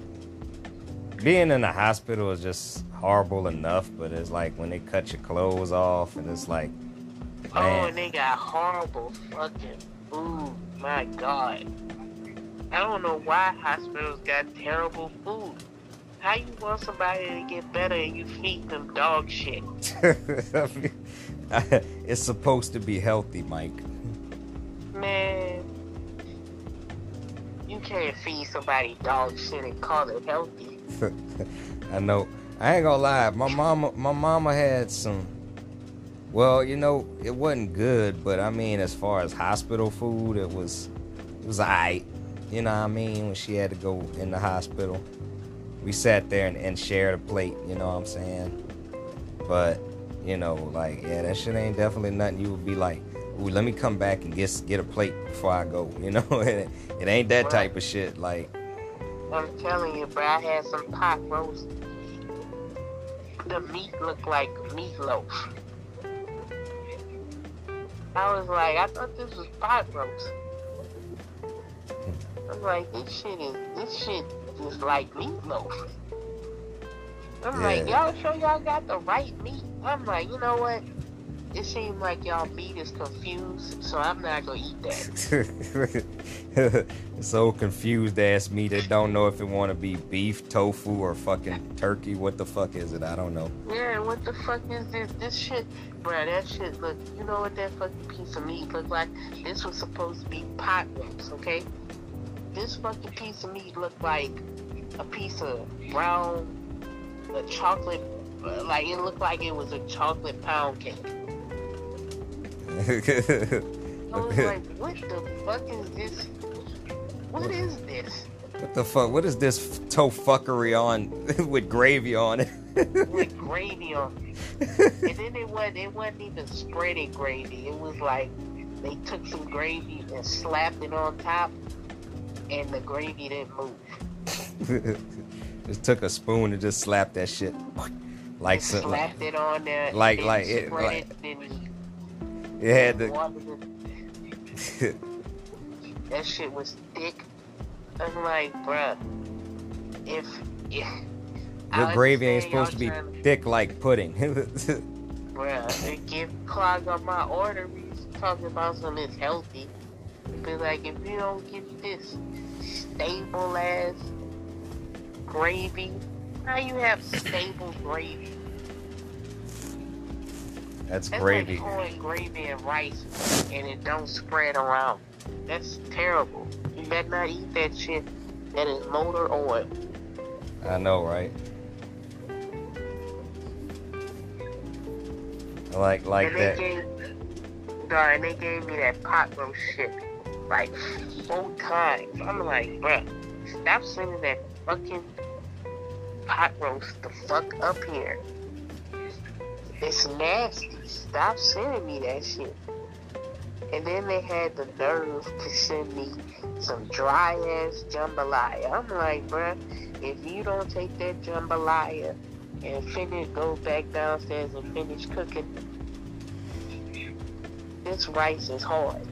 S1: being in the hospital is just horrible enough, but it's like when they cut your clothes off and it's like
S2: oh,
S1: Man.
S2: Oh, and they got horrible fucking food. My God. I don't know why hospitals got terrible food. How you want somebody to get better and you feed them dog shit? *laughs* *laughs*
S1: it's supposed to be healthy, Mike.
S2: Man, you can't feed somebody dog shit and call it healthy. *laughs*
S1: I know. I ain't gonna lie. My mama, my mama had some. Well, you know, it wasn't good, but I mean, as far as hospital food, it was, it was alright. You know what I mean? When she had to go in the hospital, we sat there and, and shared a plate. You know what I'm saying? But you know, like, yeah, that shit ain't definitely nothing you would be like, ooh, let me come back and get get a plate before I go. *laughs* You know, it, it ain't that type of shit. Like,
S2: I'm telling you, bro, I had some pot roast. The meat looked like meatloaf. I was like, I thought this was pot roast. I was like, this shit is, this shit is like meatloaf. I'm like, y'all sure y'all got the right meat? I'm like, you know what? It seems like y'all meat is confused, so I'm not gonna eat that. *laughs*
S1: so confused ass meat that don't know if it want to be beef, tofu, or fucking turkey. What the fuck is it? I don't know.
S2: Yeah, what the fuck is this? This shit, bruh, that shit look, you know what that fucking piece of meat look like? This was supposed to be pot roast, okay? This fucking piece of meat looked like a piece of brown, a chocolate, like it looked like it was a chocolate pound cake. I was *laughs* like, what the fuck is this? What is this?
S1: what the fuck? What is this tofuckery on *laughs* with gravy on it?
S2: With *laughs* gravy on it. And then it wasn't, it wasn't even spreaded gravy. It was like they took some gravy and slapped it on top, and the gravy didn't move.
S1: Just took a spoon and just slapped that shit like some. Like,
S2: slapped it on there.
S1: like- like it- like-
S2: it,
S1: it had the.
S2: That shit was thick. I'm like, bruh, if, if I
S1: Your gravy ain't supposed to be
S2: trying
S1: thick like pudding. *laughs*
S2: Bruh, give clog up my arteries talking about something that's healthy. Be like, if you don't get this stable ass gravy, how you have stable gravy?
S1: That's
S2: That's
S1: gravy.
S2: like pouring gravy and rice and it don't spread around. That's terrible. You better not eat that shit that is motor oil.
S1: I know, right? Like like
S2: and
S1: that.
S2: they gave, and they gave me that pot roast shit like four times. I'm like, bruh, stop sending that fucking pot roast the fuck up here. It's nasty. Stop sending me that shit. And then they had the nerve to send me some dry ass jambalaya. I'm like, bruh, if you don't take that jambalaya and finish, go back downstairs and finish cooking, this rice is hard.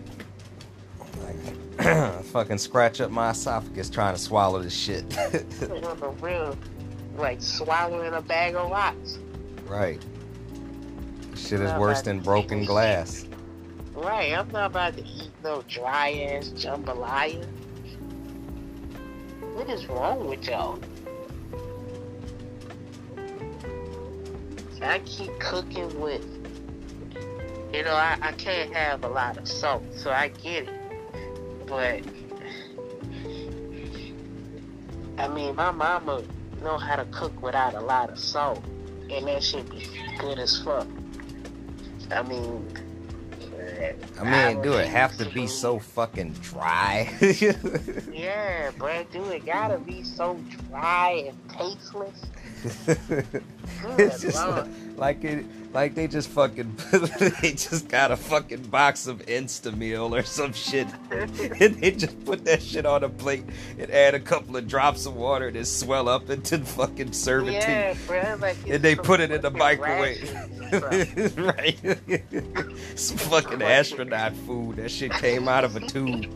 S1: Oh *clears throat* Fucking scratch up my esophagus trying to swallow this shit. *laughs*
S2: the real, like swallowing a bag of rocks.
S1: right. Shit is worse than broken glass.
S2: Right, I'm not about to eat no dry ass jambalaya. What is wrong with y'all? I keep cooking with, you know, I, I can't have a lot of salt, so I get it. But, I mean, my mama know how to cook without a lot of salt, and that should be good as fuck. I mean,
S1: I mean, do it have to be so fucking dry? *laughs*
S2: Yeah, bro, do it gotta be so dry and tasteless.
S1: It's just
S2: Lord.
S1: like it, like they just fucking, *laughs* they just got a fucking box of Instamil or some shit, *laughs* and they just put that shit on a plate and add a couple of drops of water and it swell up into fucking serving
S2: yeah, bro, like
S1: and they put it in the microwave. *laughs* right. Some fucking astronaut food. That shit came out of a tube.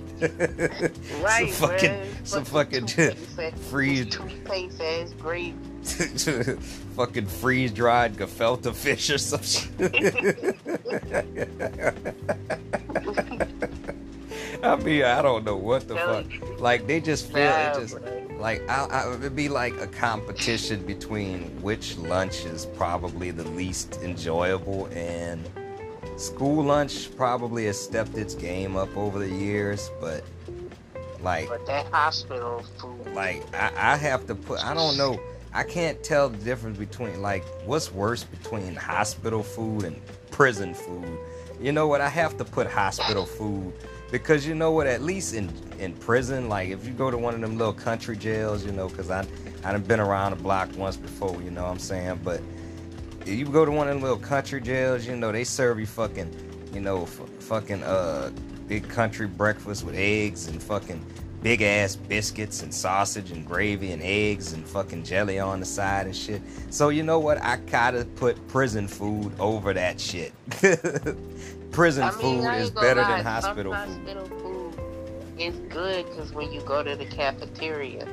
S2: Right,
S1: some fucking,
S2: bruh.
S1: some fucking
S2: toothpaste,
S1: freeze.
S2: toothpaste ass gravy. *laughs*
S1: fucking freeze dried gefilte fish or some shit. *laughs* I mean, I don't know what the fuck. Like they just feel it just like I, I, it'd be like a competition between which lunch is probably the least enjoyable, and school lunch probably has stepped its game up over the years, but like
S2: But that hospital food.
S1: like I, I have to put I don't know I can't tell the difference between like what's worse between hospital food and prison food. You know what? I have to put hospital food because you know what? At least in in prison, like if you go to one of them little country jails, you know, because I I done been around the block once before, you know what I'm saying? But you go to one of them little country jails, you know, they serve you fucking, you know, f- fucking uh big country breakfast with eggs and fucking big ass biscuits and sausage and gravy and eggs and fucking jelly on the side and shit. So you know what? I gotta put prison food over that shit. *laughs* prison
S2: I mean,
S1: food is better
S2: lie,
S1: than hospital
S2: some
S1: food.
S2: hospital food is good because when you go to the cafeteria,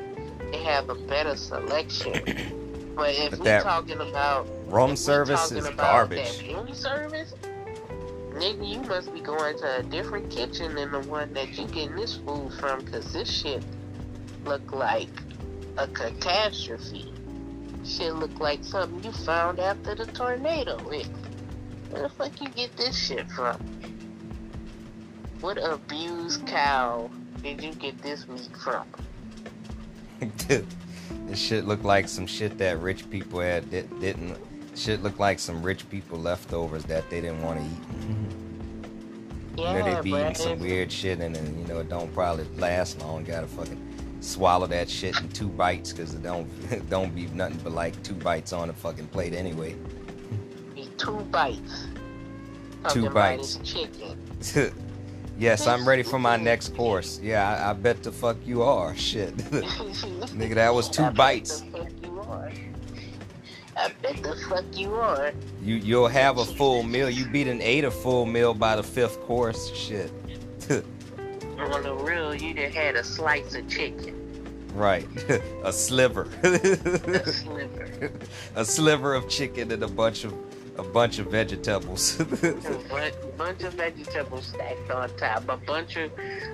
S2: they have a better selection. *coughs* But if
S1: But
S2: we're talking about
S1: Room service is garbage.
S2: Room service, nigga, you must be going to a different kitchen than the one that you getting this food from, cause this shit look like a catastrophe. Shit look like something you found after the tornado hit. Where the fuck you get this shit from? What abused cow did you get this meat from? *laughs*
S1: Dude, this shit look like some shit that rich people had di- didn't. Shit look like some rich people leftovers that they didn't want to eat.
S2: Yeah,
S1: you know, they be eating some weird shit and then, you know, it don't probably last long. Gotta fucking swallow that shit in two bites because it don't, it *laughs* don't be nothing but like two bites on a fucking plate anyway.
S2: be two bites.
S1: Two bites.
S2: chicken. *laughs*
S1: yes, I'm ready for my next *laughs* course. Yeah, I, I bet the fuck you are. Shit. Nigga, that was two
S2: I bet
S1: bites.
S2: I bet the fuck you are.
S1: You, you'll have a full meal. You beat an ate a full meal by the fifth course. Shit. *laughs*
S2: On the real, you done had a slice of chicken.
S1: right. *laughs* a sliver.
S2: A sliver. *laughs*
S1: a sliver of chicken and a bunch of a bunch of vegetables.
S2: a bunch, bunch of vegetables stacked on top. A bunch of,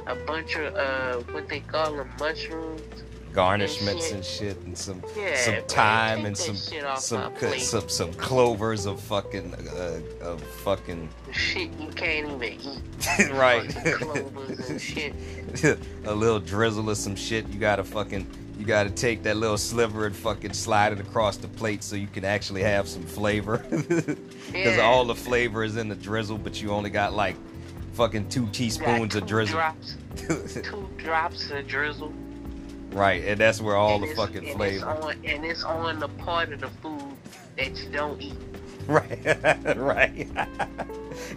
S2: a bunch of, uh, what they call them, mushrooms.
S1: Garnishments and shit and some
S2: Yeah,
S1: some thyme and some some
S2: plate.
S1: some some clovers of fucking uh, of fucking *laughs*
S2: Shit you can't even eat. *laughs*
S1: right.
S2: Clovers and shit. *laughs*
S1: a little drizzle of some shit. You gotta fucking you gotta take that little sliver and fucking slide it across the plate so you can actually have some flavor. Because
S2: Yeah.
S1: all the flavor is in the drizzle, but you only got like fucking two teaspoons
S2: two
S1: of drizzle.
S2: Drops, two drops of drizzle.
S1: Right, and that's where all
S2: and
S1: the fucking flavor.
S2: on, and it's on the part of the food that you don't eat.
S1: Right, *laughs* right. *laughs*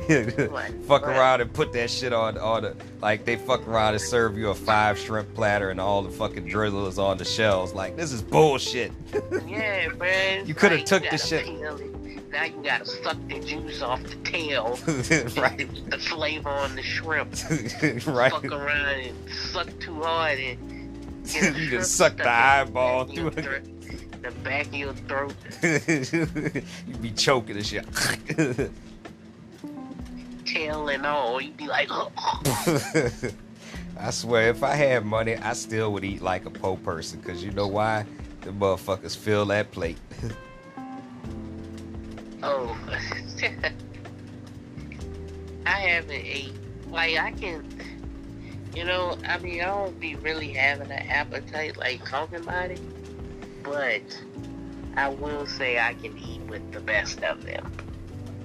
S2: Right,
S1: fuck
S2: right.
S1: around and put that shit on on the like they fuck around and serve you a five shrimp platter and all the fucking drizzle is on the shells. Like this is bullshit. *laughs*
S2: Yeah, man.
S1: You coulda took the shit.
S2: Now you gotta suck the juice off the tail.
S1: right,
S2: The flavor on the shrimp.
S1: right.
S2: Fuck around and suck too hard and
S1: you just suck the eyeball
S2: back of your
S1: through
S2: throat- The back of your throat. *laughs*
S1: you be choking and shit. *laughs*
S2: tail and all. You'd be like, *laughs*
S1: I swear, if I had money, I still would eat like a po person. Cause you know why? The motherfuckers fill that plate.
S2: oh. I haven't ate. Like, I can, you know, I mean, I don't be really having an appetite, like, talking about it. But I will say I can eat with the best of them.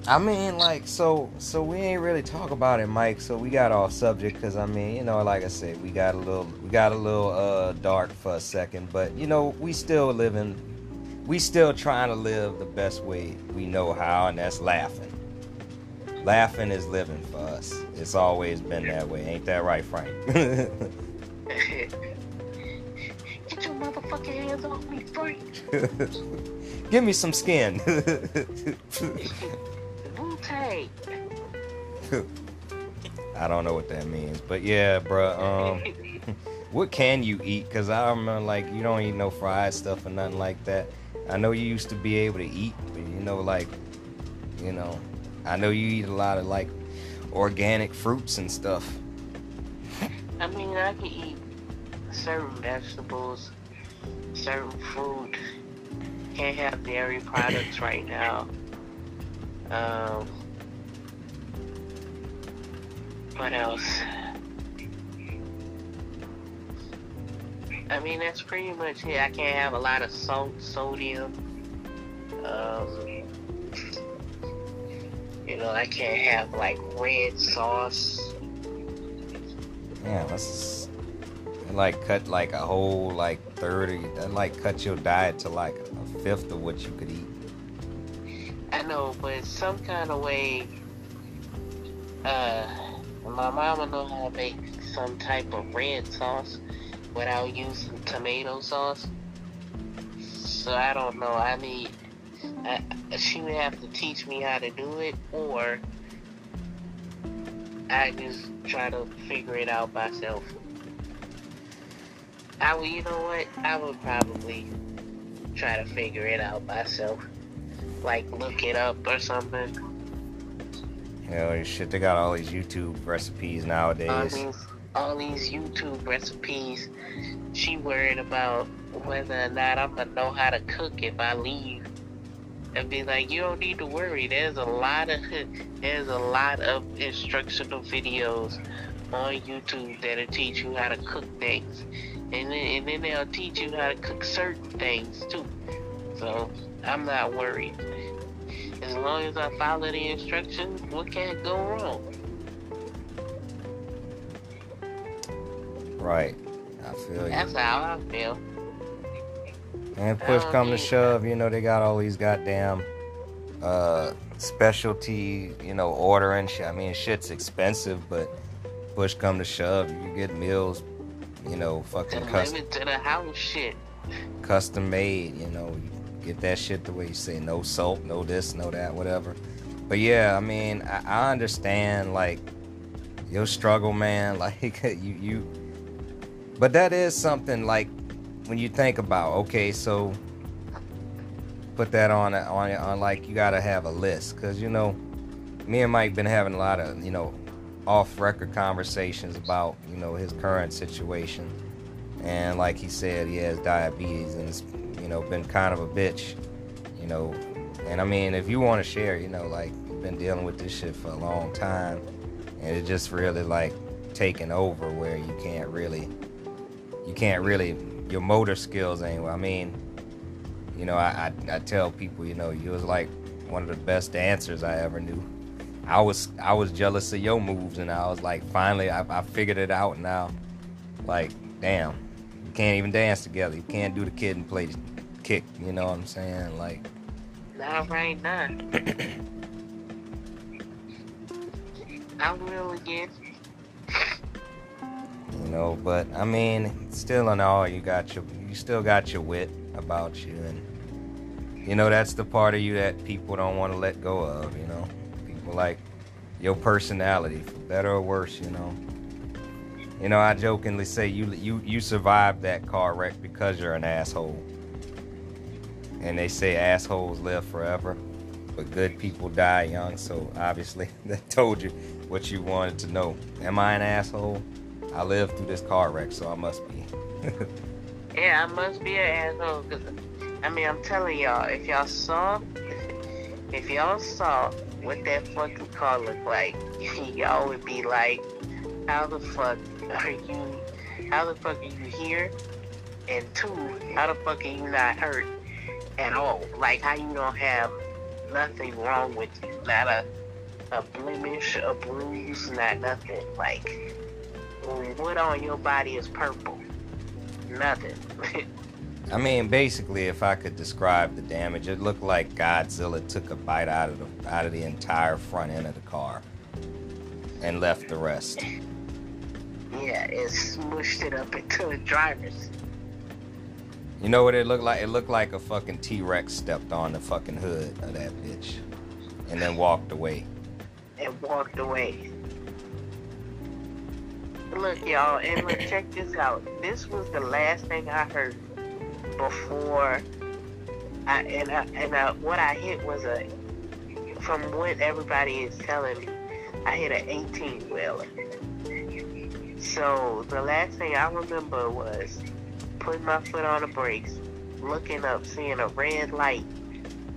S1: I mean, like, so, so we ain't really talk about it, Mike. So we got off subject, cause I mean, you know, like I said, we got a little, we got a little uh dark for a second, but you know, we still living, we still trying to live the best way we know how, and that's laughing. Laughing is living for us. It's always been that way, ain't that right, Frank? *laughs*
S2: Get your motherfucking hands off me, Frank. *laughs*
S1: Give me some skin. *laughs*
S2: Wu Tang.
S1: I don't know what that means, but yeah, bruh. Um, what can you eat? Cause I remember like you don't eat no fried stuff or nothing like that. I know you used to be able to eat, but you know, like, you know, I know you eat a lot of like organic fruits and stuff.
S2: I mean, I can eat certain vegetables, certain fruit. Can't have dairy products right now. Um, what else? I mean, that's pretty much it. I can't have a lot of salt, sodium. Um, you know, I can't have like red sauce.
S1: Yeah, let's like cut like a whole like third of that like cut your diet to like a fifth of what you could eat.
S2: I know, but some kind of way, uh, my mama know how to make some type of red sauce without using tomato sauce. So I don't know. I need, I, she would have to teach me how to do it, or I just try to figure it out myself. I would, you know what? I would probably try to figure it out myself. Like look it up or something.
S1: You know, shit, they got all these YouTube recipes nowadays.
S2: All these, all these YouTube recipes. She worried about whether or not I'm gonna know how to cook if I leave. And be like, you don't need to worry. There's a lot of *laughs* there's a lot of instructional videos on YouTube that'll teach you how to cook things, and then and then they'll teach you how to cook certain things too. So I'm not worried. As long as I follow the instructions, what can go wrong?
S1: Right. I feel you.
S2: That's how I feel.
S1: And push
S2: Oh,
S1: come to shove, you know, they got all these goddamn uh specialty, you know, ordering shit. I mean, shit's expensive, but push come to shove, you get meals, you know, fucking custom
S2: to the house shit.
S1: custom made, you know, you get that shit the way you say, no salt, no this, no that, whatever. But yeah, I mean, I, I understand like your struggle, man. *laughs* Like you, you, but that is something like when you think about, okay, so put that on on on like you gotta have a list, cause you know, me and Mike been having a lot of you know off record conversations about you know his current situation. And like he said he has diabetes and it's you know been kind of a bitch you know. And i mean if you want to share you know like you've been dealing with this shit for a long time and it just really like taking over where you can't really you can't really your motor skills ain't i mean you know I, I i tell people you know you was like one of the best dancers i ever knew i was i was jealous of your moves and i was like finally i, I figured it out now like damn you can't even dance together you can't do the kid and play the kick you know what i'm saying like
S2: Not right now. I will *coughs* again.
S1: You know but i mean still in all you got your you still got your wit about you and you know that's the part of you that people don't want to let go of you know? People like your personality for better or worse you know? You know i jokingly say you you you survived that car wreck because you're an asshole. And they say assholes live forever but good people die young so obviously *laughs* that told you what you wanted to know. Am i an asshole I lived through this car wreck, so I must be. *laughs*
S2: Yeah, I must be an asshole. Cause, I mean, I'm telling y'all, if y'all saw, if y'all saw what that fucking car looked like, *laughs* y'all would be like, how the fuck are you, how the fuck are you here? And two, how the fuck are you not hurt at all? Like, how you don't have nothing wrong with you? Not a, a blemish, a bruise, not nothing. Like, what on your body is purple? Nothing. *laughs*
S1: I mean, basically, if I could describe the damage, it looked like Godzilla took a bite out of the out of the entire front end of the car and left the rest.
S2: yeah, it smushed it up into the driver's
S1: You know what it looked like? It looked like a fucking T-Rex stepped on the fucking hood of that bitch and then walked away.
S2: and walked away. Look, y'all, and look, check this out. This was the last thing I heard before I, and I, and I, what I hit was a, from what everybody is telling me, I hit an 18 wheeler. So the last thing I remember was putting my foot on the brakes, looking up, seeing a red light,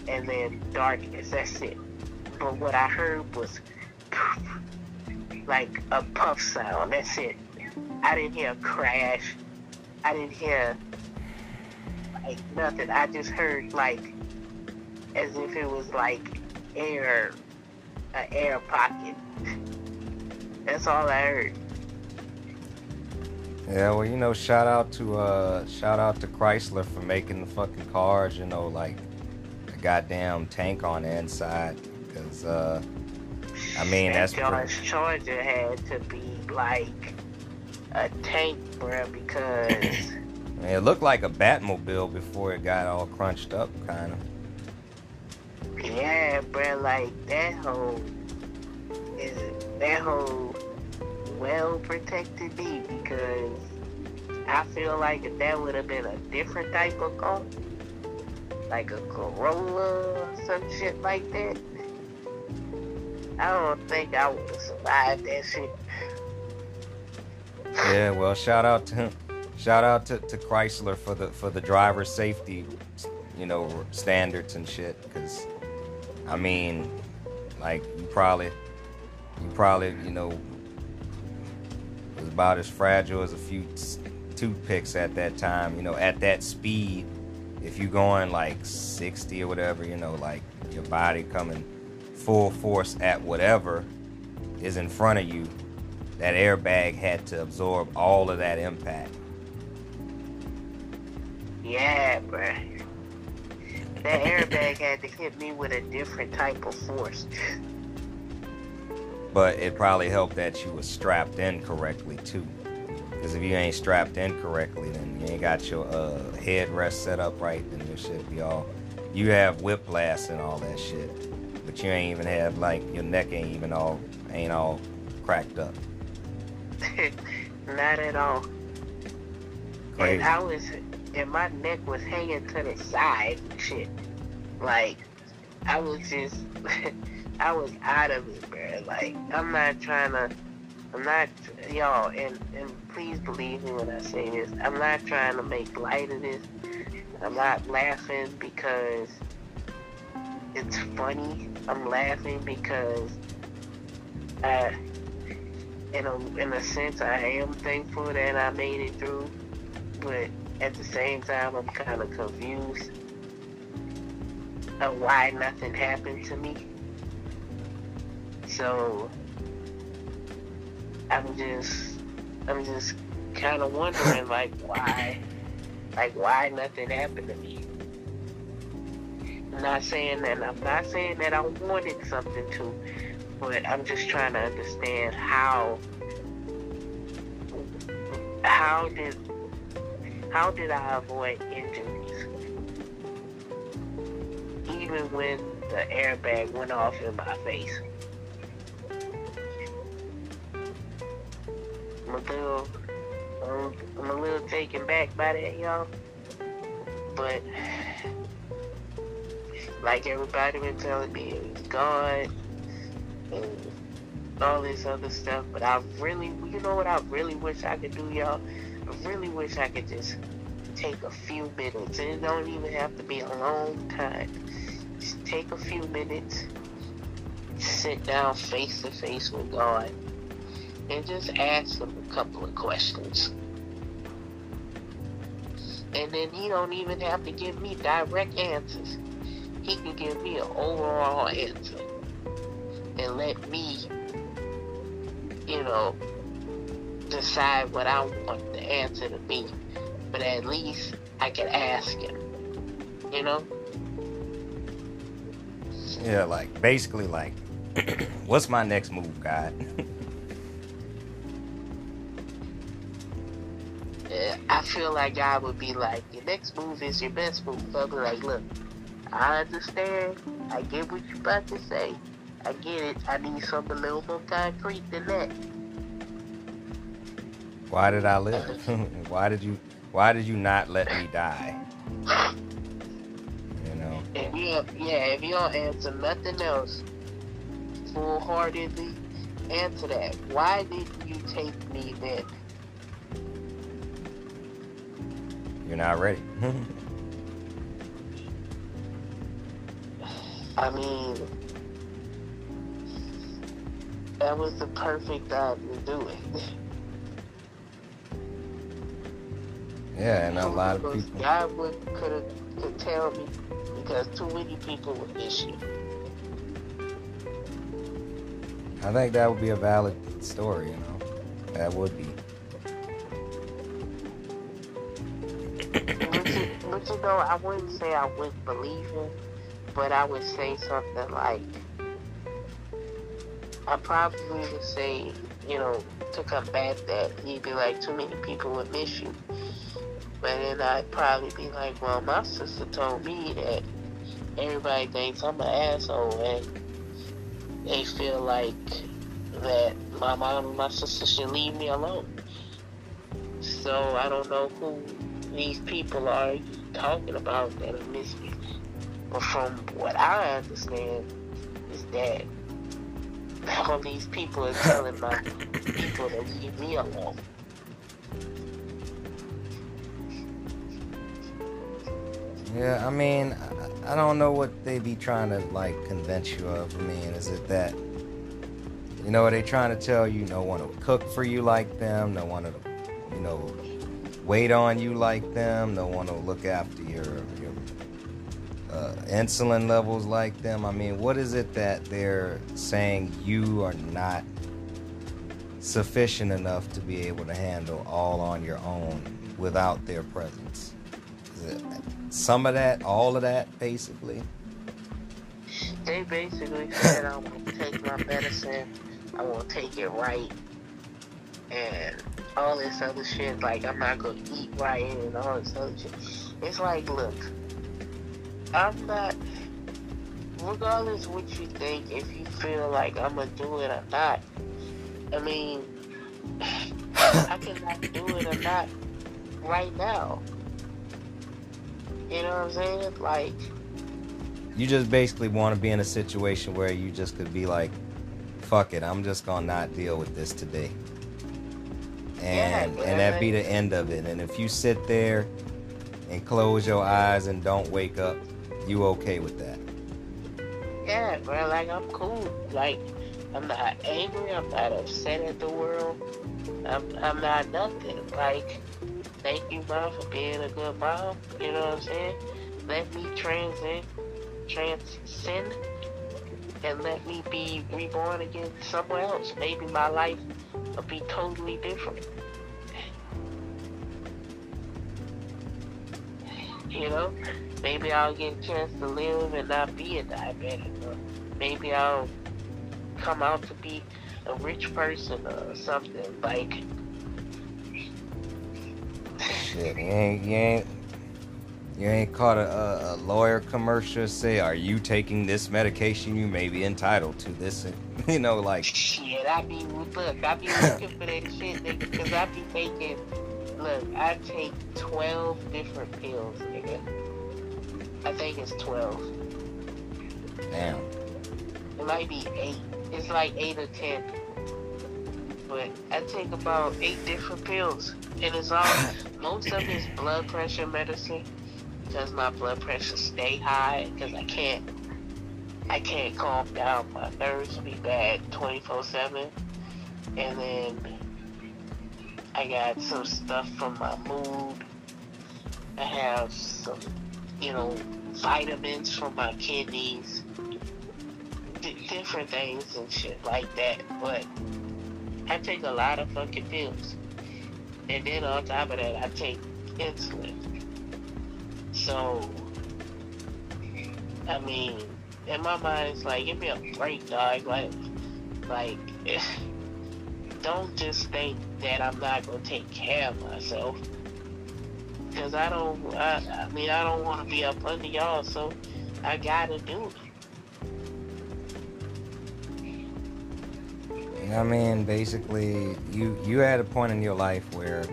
S2: and then darkness. That's it. But what I heard was *laughs* like a puff sound. That's it. I didn't hear a crash. I didn't hear like nothing. I just heard like as if it was like air, an air pocket. That's all I heard.
S1: Yeah, well, you know, shout out to uh, shout out to Chrysler for making the fucking cars. You know, like a goddamn tank on the inside. Cause uh, I mean,
S2: that
S1: that's
S2: Dodge
S1: pretty,
S2: Charger had to be like a tank, bruh, because *coughs*
S1: it looked like a Batmobile before it got all crunched up, kind of.
S2: yeah, bruh, like that whole is that whole well protected me because I feel like if that would have been a different type of car, like a Corolla or some shit like that, I don't think I would have survived that shit.
S1: Yeah, well, shout out to shout out to, to Chrysler for the for the driver safety, you know, standards and shit. Cause I mean, like you probably you probably you know was about as fragile as a few s- toothpicks at that time. You know, at that speed, if you're going like 60 or whatever, you know, like your body coming full force at whatever is in front of you that airbag had to absorb all of that impact.
S2: Yeah, bruh. That airbag had to hit me with a different type of force.
S1: But it probably helped that you was strapped in correctly too. Because if you ain't strapped in correctly, then you ain't got your uh, headrest set up right, then your shit be all. You have whiplash and all that shit, but you ain't even have like your neck ain't even all ain't all cracked up. *laughs*
S2: Not at all.
S1: Crazy.
S2: And I was, and my neck was hanging to the side shit. Like, I was just, *laughs* I was out of it, bro. Like, I'm not trying to, I'm not, y'all, and, and please believe me when I say this. I'm not trying to make light of this. I'm not laughing because it's funny. I'm laughing because I, in a, in a sense, I am thankful that I made it through but at the same time, I'm kind of confused of why nothing happened to me. So I'm just, I'm just kind of wondering, like, why, like, why nothing happened to me. I'm not saying that, I'm not saying that I wanted something to, but I'm just trying to understand how, how did how did I avoid injuries? Even when the airbag went off in my face. I'm a little, um, I'm a little taken back by that, y'all. But like everybody been telling me, it was God and all this other stuff. But I really, you know what I really wish I could do, y'all? I really wish I could just take a few minutes, and it don't even have to be a long time. Just take a few minutes, sit down face to face with God, and just ask Him a couple of questions. And then He don't even have to give me direct answers. He can give me an overall answer and let me, you know, decide what I want the answer to be. But at least I can ask him. You know?
S1: Yeah, like basically like, *clears throat* what's my next move, God? *laughs*
S2: I feel like God would be like, your next move is your best move. I'll be like, look, I understand. I get what you about to say. I get it. I need something a little more concrete than that.
S1: Why did I live? *laughs* why did you why did you not let me die? You know?
S2: If you yeah, if you don't answer nothing else, full heartedly answer that. Why didn't you take me then?
S1: You're not ready. *laughs*
S2: I mean, that was the perfect time to do it.
S1: yeah, and a lot of people.
S2: God would could have could tell me because too many people would miss you.
S1: I think that would be a valid story, you know. That would be.
S2: but, you, but you know, I wouldn't say I wouldn't believe him, but I would say something like, I probably would say, you know, to combat that, he'd be like, too many people would miss you. But then I'd probably be like, well, my sister told me that everybody thinks I'm an asshole and they feel like that my mom and my sister should leave me alone. So I don't know who these people are talking about that are missing. But from what I understand is that all these people are telling my people to leave me alone.
S1: Yeah, I mean, I don't know what they be trying to like convince you of. I mean, is it that you know, are they trying to tell you no one will cook for you like them, no one will, you know, wait on you like them, no one will look after your uh, insulin levels like them? I mean, what is it that they're saying you are not sufficient enough to be able to handle all on your own without their presence? Some of that, all of that, basically?
S2: They basically said I'm gonna take my medicine, I'm gonna take it right, and all this other shit. Like I'm not gonna eat right and all this other shit. It's like, look, I'm not. Regardless what you think, if you feel like I'm gonna do it or not, I mean, I cannot do it or not right now. You know what I'm saying? Like,
S1: you just basically want to be in a situation where you just could be like, fuck it, I'm just gonna not deal with this today. And
S2: Yeah,
S1: and that be the end of it. And if you sit there and close your eyes and don't wake up, you okay with that.
S2: yeah, bro, like I'm cool. Like, I'm not angry. I'm not upset at the world. I'm, I'm not nothing. Like, thank you, mom, for being a good mom. You know what I'm saying? Let me transcend, transcend, and let me be reborn again somewhere else. Maybe my life will be totally different. You know, maybe I'll get a chance to live and not be a diabetic, or maybe I'll come out to be a rich person or something. Like,
S1: Shit, you ain't you ain't you ain't caught a, a, lawyer commercial say, "Are you taking this medication? You may be entitled to this." *laughs* You know, like
S2: shit, I be look, I be *laughs* looking for that shit, nigga, because I be taking. Look, I take twelve different pills, nigga. I think it's twelve.
S1: damn.
S2: It might be eight. It's like eight or ten. But I take about eight different pills. And it's all, *laughs* most of it's blood pressure medicine. Because my blood pressure stay high. Because I can't, I can't calm down. My nerves be bad 24-7. And then I got some stuff from my mood. I have some, you know, vitamins for my kidneys di- different things and shit like that. But I take a lot of fucking pills. And then on top of that, I take insulin. So, I mean, in my mind, it's like, give me a break, dog. Like, like, *laughs* don't just think that I'm not gonna take care of myself. Cause I don't, I, I mean, I don't want to be up under y'all, so I gotta do it.
S1: I mean, basically, you you had a point in your life where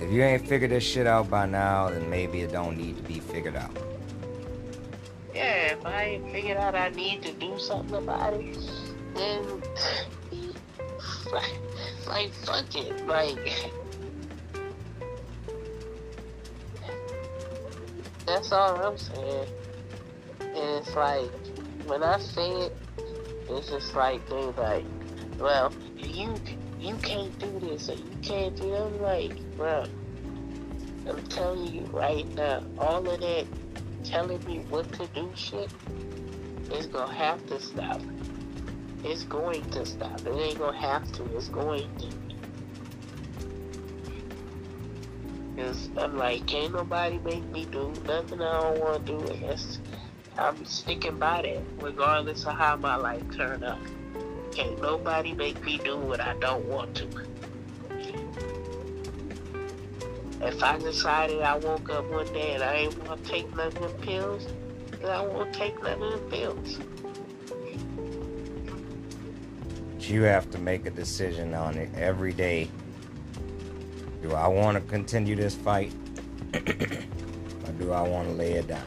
S1: if you ain't figured this shit out by now, then maybe it don't need to be figured out.
S2: Yeah, if I ain't figured out I need to do something about it, then *sighs* like fuck it, like *laughs* that's all I'm saying. And it's like when I say it, it's just like they like, well, you you can't do this or you can't do that. I'm like, bro, I'm telling you right now, all of that telling me what to do shit is gonna have to stop. It's going to stop. It ain't gonna have to. It's going to. Cause I'm like, can't nobody make me do nothing I don't want to do, and I'm sticking by that, regardless of how my life turn out. Can't nobody make me do what I don't want to. If I decided I woke up one day and I ain't want to take none of them pills, then I won't take none of them pills.
S1: You have to make a decision on it every day. Do I want to continue this fight? or do I want to lay it down?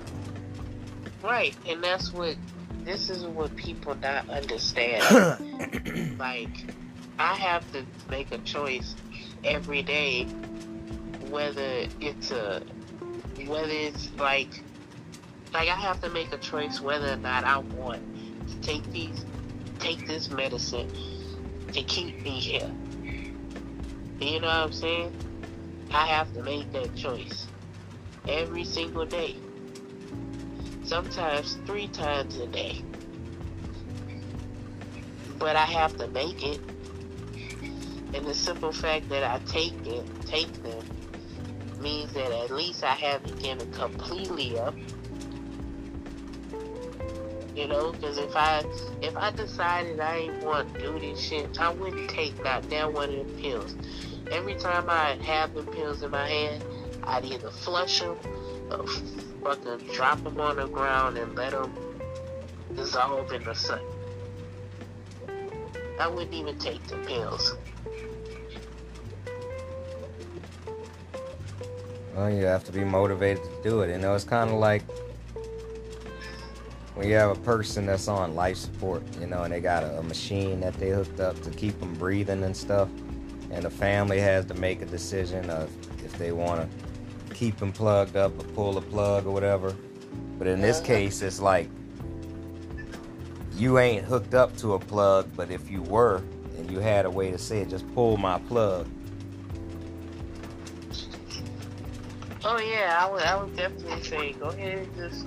S2: Right, and that's what this is what people not understand. *coughs* like, I have to make a choice every day, whether it's a, whether it's like, like I have to make a choice whether or not I want to take these, take this medicine to keep me here. You know what I'm saying? I have to make that choice every single day sometimes three times a day. But I have to make it. And the simple fact that I take it, take them, means that at least I haven't given completely up. You know, because if I if I decided I ain't want to do this shit, I wouldn't take not down one of the pills. Every time I have the pills in my hand, I'd either flush them or uh, fucking drop them on the ground and let them dissolve in the sun. I wouldn't even take the pills.
S1: Well, you have to be motivated to do it. You know, it's kind of like when you have a person that's on life support, you know, and they got a, a machine that they hooked up to keep them breathing and stuff, and the family has to make a decision of if they want to keep him plugged up or pull a plug or whatever. But in this case, it's like you ain't hooked up to a plug, but if you were and you had a way to say it, just pull my plug.
S2: Oh yeah, I would, I would definitely say go ahead and just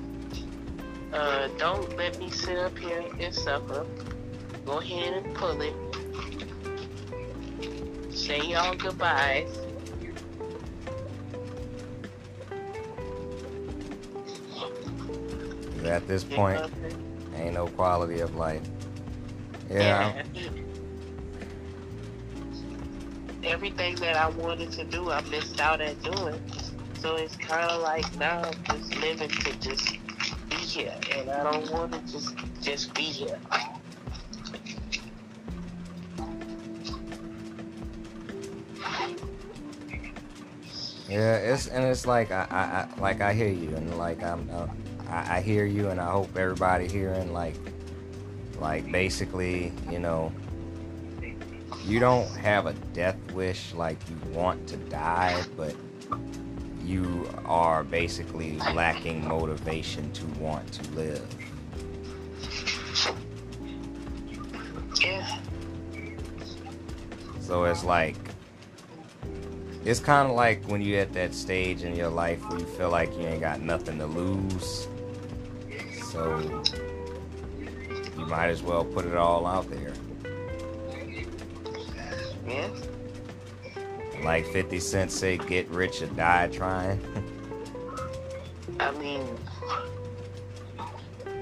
S2: uh, don't let me sit up here and suffer. Go ahead and pull it. Say y'all goodbyes.
S1: At this point, ain't no quality of life. Yeah.
S2: Everything that I wanted to do, I missed out at doing. So it's kind of like now I'm just living to just be here, and I don't want to just just be here.
S1: Yeah, it's and it's like I, I, I like I hear you and like I'm uh, I, I hear you and I hope everybody hearing like like basically you know you don't have a death wish like you want to die but you are basically lacking motivation to want to live
S2: Yeah.
S1: so it's like it's kind of like when you're at that stage in your life where you feel like you ain't got nothing to lose so you might as well put it all out there
S2: Yeah.
S1: like 50 cent say get rich or die trying
S2: I mean,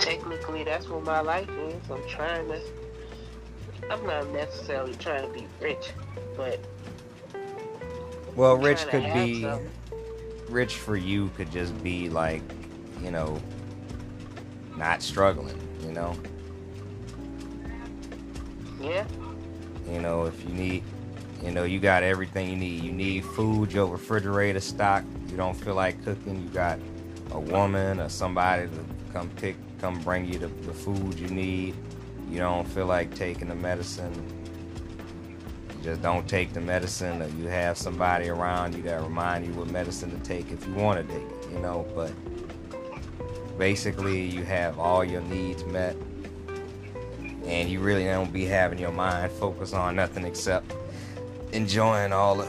S2: technically, that's what my life is. I'm trying to. I'm not necessarily trying to be rich, but
S1: well rich could be rich for you could just be like you know not struggling you know
S2: Yeah.
S1: you know if you need you know you got everything you need you need food your refrigerator stocked you don't feel like cooking you got a woman or somebody to come pick come bring you the, the food you need. You don't feel like taking the medicine. Just don't take the medicine, or you have somebody around you that remind you what medicine to take if you want to take it. You know, but basically you have all your needs met, and you really don't be having your mind focus on nothing except enjoying all of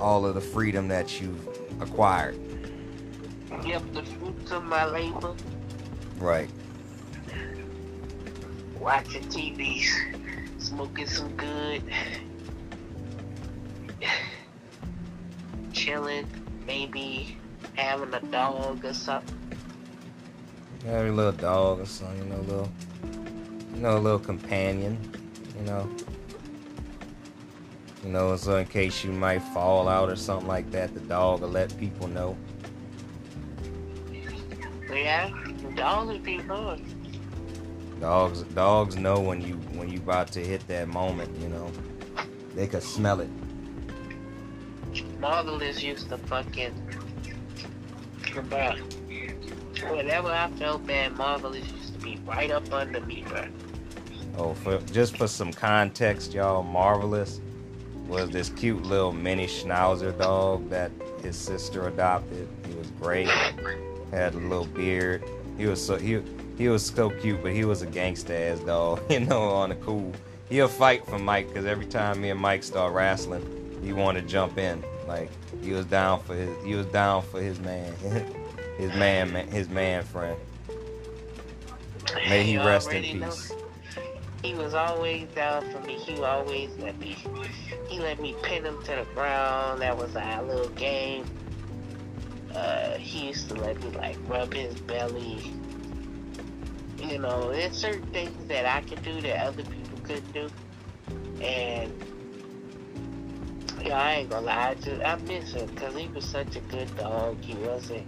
S1: all of the freedom that you've acquired.
S2: Yep, the fruits of my labor.
S1: Right.
S2: Watching TV, smoking some good, chilling, maybe having a dog or something.
S1: Have a little dog or something, you know, little, you know, a little companion, you know. You know, so in case you might fall out or something like that, the dog will let people know.
S2: Yeah, dogs be hard.
S1: Dogs, dogs know when you when you about to hit that moment. You know, they could smell it.
S2: Marvelous used to fucking about whenever I felt bad, Marvelous used to be right up under me, bro.
S1: Oh, for just for some context, y'all, Marvelous was this cute little mini schnauzer dog that his sister adopted. He was great. Had a little beard. He was so he he was so cute, but he was a gangsta ass dog, *laughs* you know, on the cool. He'll fight for Mike because every time me and Mike start wrestling, he wanted to jump in. Like he was down for his he was down for his man, *laughs* his man, his man friend. May he rest in peace.
S2: He was always down for me. He always let me. He let me pin him to the ground. That was our little game. Uh, he used to let me like rub his belly. You know, there's certain things that I could do that other people couldn't do, and yeah, I ain't gonna lie. I just I miss him because he was such a good dog. He wasn't.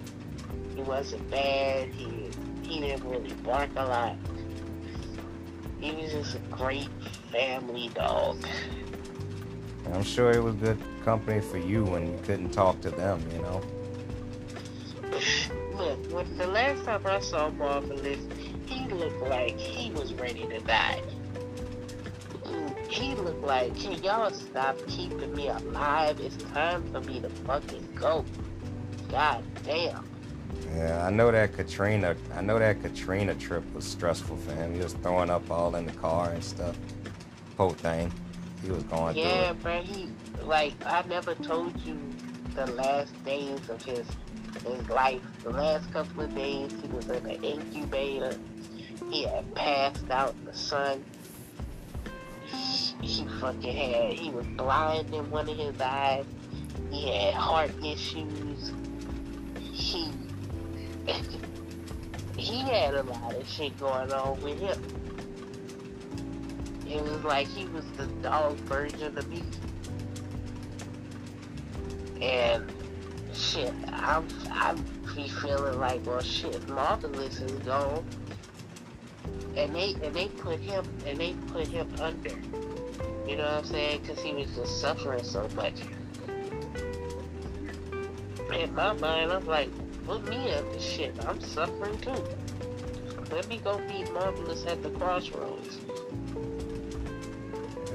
S2: He wasn't bad. He he didn't really bark a lot. He was just a great family dog.
S1: I'm sure it was good company for you when you couldn't talk to them, you know. *sighs*
S2: Look, when the last time I saw Marvelous, he looked like he was ready to die. He looked like, can y'all stop keeping me alive? It's time for me to fucking go. God damn.
S1: Yeah, I know that Katrina. I know that Katrina trip was stressful for him. He was throwing up all in the car and stuff. Poor thing. He was going
S2: Yeah,
S1: through
S2: bro, he, like, I never told you the last days of his his life. The last couple of days, he was in an incubator. He had passed out in the sun. He, fucking had, he was blind in one of his eyes. He had heart issues. He, *laughs* he had a lot of shit going on with him. It was like he was the dog version of me. And shit, I'm I'm be feeling like, well, shit, Marvelous is gone, and they and they put him and they put him under. You know what I'm saying? Because he was just suffering so much. In my mind, I'm like, put me under shit. I'm suffering too. Let me go meet Marvelous at the crossroads.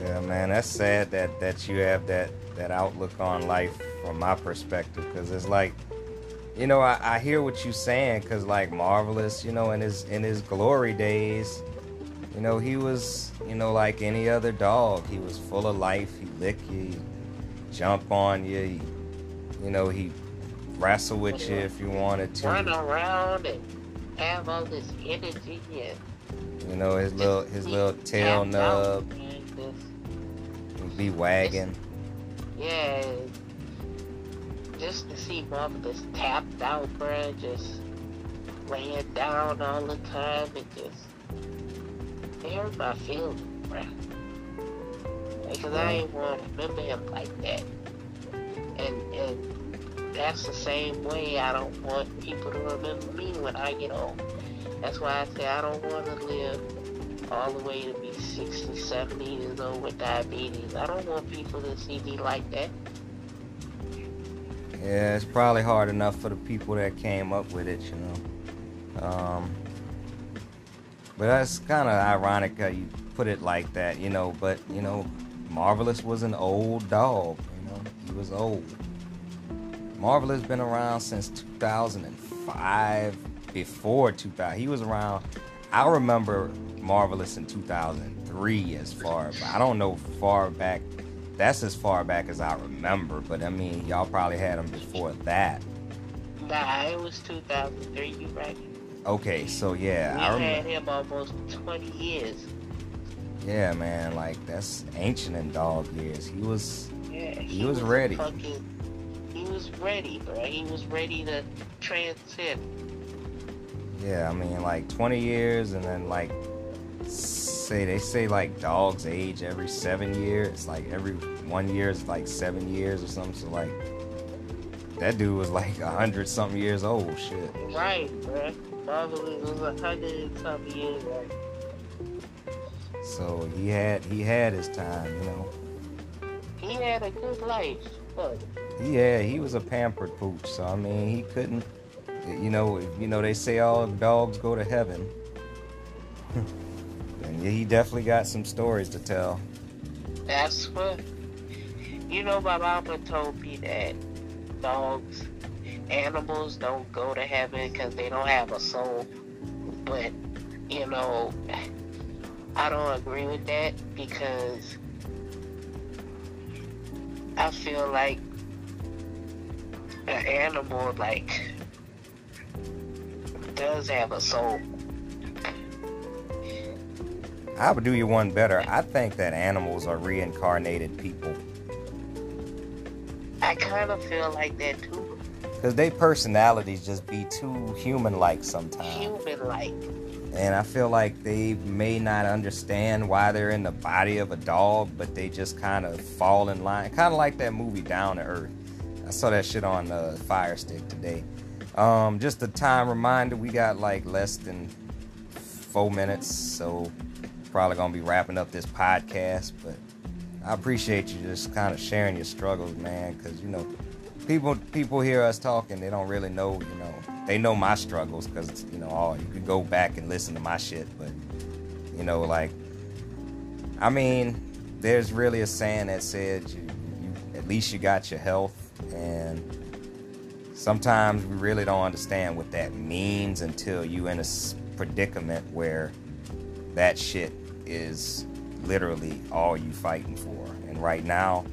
S1: Yeah, man, that's sad that that you have that that outlook on life from my perspective, because it's like, you know, I, I hear what you're saying, because like marvelous, you know, in his in his glory days, you know, he was, you know, like any other dog. He was full of life. He lick you, he jump on you, he, you know, he wrestle with you if you wanted to.
S2: Run around and have all this energy and
S1: You know, his little his little tail nub
S2: just-
S1: be wagging.
S2: Yeah, just to see Marvelous tapped out, bruh, just laying down all the time, it just hurt my feelings, bruh. Because I ain't want to remember him like that. And and that's the same way I don't want people to remember me when I get old. That's why I say I don't want to live all the way to be 60, 70 years old with diabetes. I don't want people to see me like that.
S1: Yeah, it's probably hard enough for the people that came up with it, you know. Um, But that's kind of ironic how you put it like that, you know. But you know, Marvelous was an old dog. You know, he was old. Marvelous been around since 2005. Before 2000, he was around. I remember Marvelous in 2003 as far, I don't know far back. That's as far back as I remember. But I mean, y'all probably had him before that.
S2: Nah, it was 2003. You right?
S1: Okay, so yeah,
S2: We
S1: I
S2: had
S1: remember.
S2: him almost 20 years.
S1: Yeah, man, like that's ancient in dog years. He was
S2: Yeah,
S1: He was ready.
S2: Fucking, he was ready, bro. He was ready to transcend.
S1: Yeah, I mean, like 20 years, and then like say they say like dogs age every seven years. Like every one year is like seven years or something. So like that dude was like a hundred something years old. Shit.
S2: Right, bro. Marvelous was a hundred something years old.
S1: So he had he had his time, you know.
S2: He had a good life. But
S1: Yeah, he was a pampered pooch. So I mean, he couldn't. You know, you know they say all dogs go to heaven. *laughs* and he definitely got some stories to tell.
S2: that's what. You know, my mama told me that dogs, animals don't go to heaven because they don't have a soul. But, you know, I don't agree with that because I feel like an animal, like, does have a soul.
S1: I would do you one better. I think that animals are reincarnated people
S2: I kind of feel like that too.
S1: because their personalities just be too human-like sometimes.
S2: Human like.
S1: And I feel like they may not understand why they're in the body of a dog, but they just kind of fall in line. Kind of like that movie Down to Earth. I saw that shit on uh, Fire Stick today. Um, just a time reminder, we got like less than four minutes, so probably gonna be wrapping up this podcast. But I appreciate you just kind of sharing your struggles, man, because you know people people hear us talking, they don't really know, you know, they know my struggles because you know, all you can go back and listen to my shit, but you know, like, I mean, there's really a saying that said, you, you at least you got your health, and sometimes we really don't understand what that means until you in a predicament where that shit is literally all you fighting for, and right now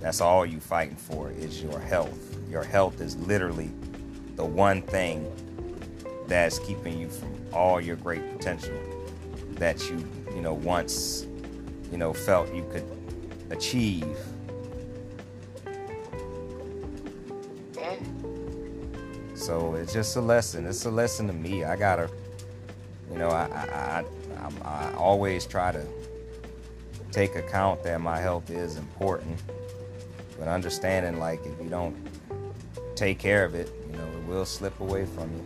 S1: that's all you fighting for is your health. Your health is literally the one thing that's keeping you from all your great potential that you, you know, once, you know, felt you could achieve. So it's just a lesson. It's a lesson to me. I gotta, you know, I I, I, I'm- I always try to take account that my health is important, but understanding like if you don't take care of it, you know, it will slip away from you.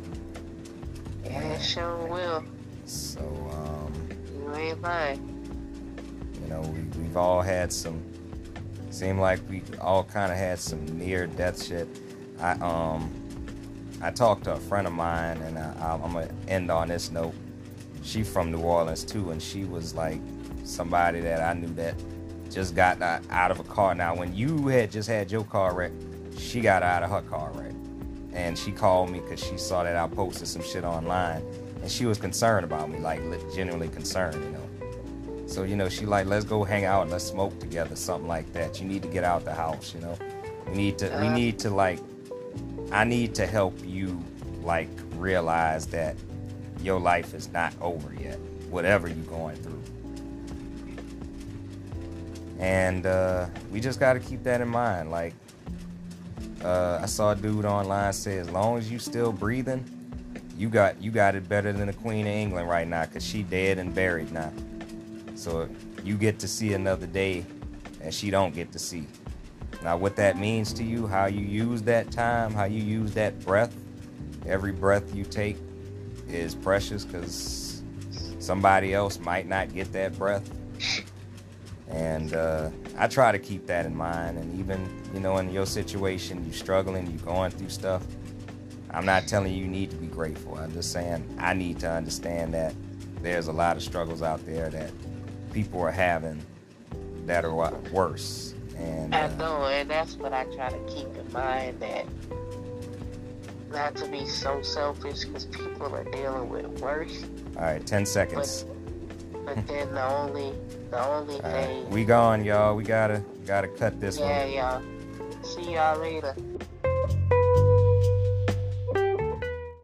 S2: Yeah, it sure will.
S1: So, um,
S2: You ain't lying.
S1: you know, we, we've all had some. Seem like we all kind of had some near death shit. I um, I talked to a friend of mine, and I, I'm gonna end on this note. She from New Orleans too, and she was like somebody that I knew that just got out of a car. Now, when you had just had your car wreck, she got out of her car wreck, and she called me because she saw that I posted some shit online, and she was concerned about me, like genuinely concerned, you know. So you know, she like, let's go hang out and let's smoke together, something like that. You need to get out the house, you know. We need to, we
S2: Uh.
S1: need to like, I need to help you like realize that your life is not over yet, whatever you're going through. And uh, we just got to keep that in mind. Like, uh, I saw a dude online say, as long as you still breathing, you got you got it better than the Queen of England right now, cause she dead and buried now. So you get to see another day and she don't get to see. Now, what that means to you, how you use that time, how you use that breath, every breath you take is precious because somebody else might not get that breath. And uh, I try to keep that in mind. And even, you know, in your situation, you're struggling, you're going through stuff. I'm not telling you you need to be grateful. I'm just saying I need to understand that there's a lot of struggles out there that people are having that are worse. And
S2: I
S1: uh,
S2: know, and that's what I try to keep in mind that not to be so selfish because people are dealing with worse.
S1: all right, ten seconds.
S2: But then the only the only
S1: All right,
S2: thing
S1: we gone, y'all. We gotta gotta cut this one.
S2: Yeah, y'all. See y'all later.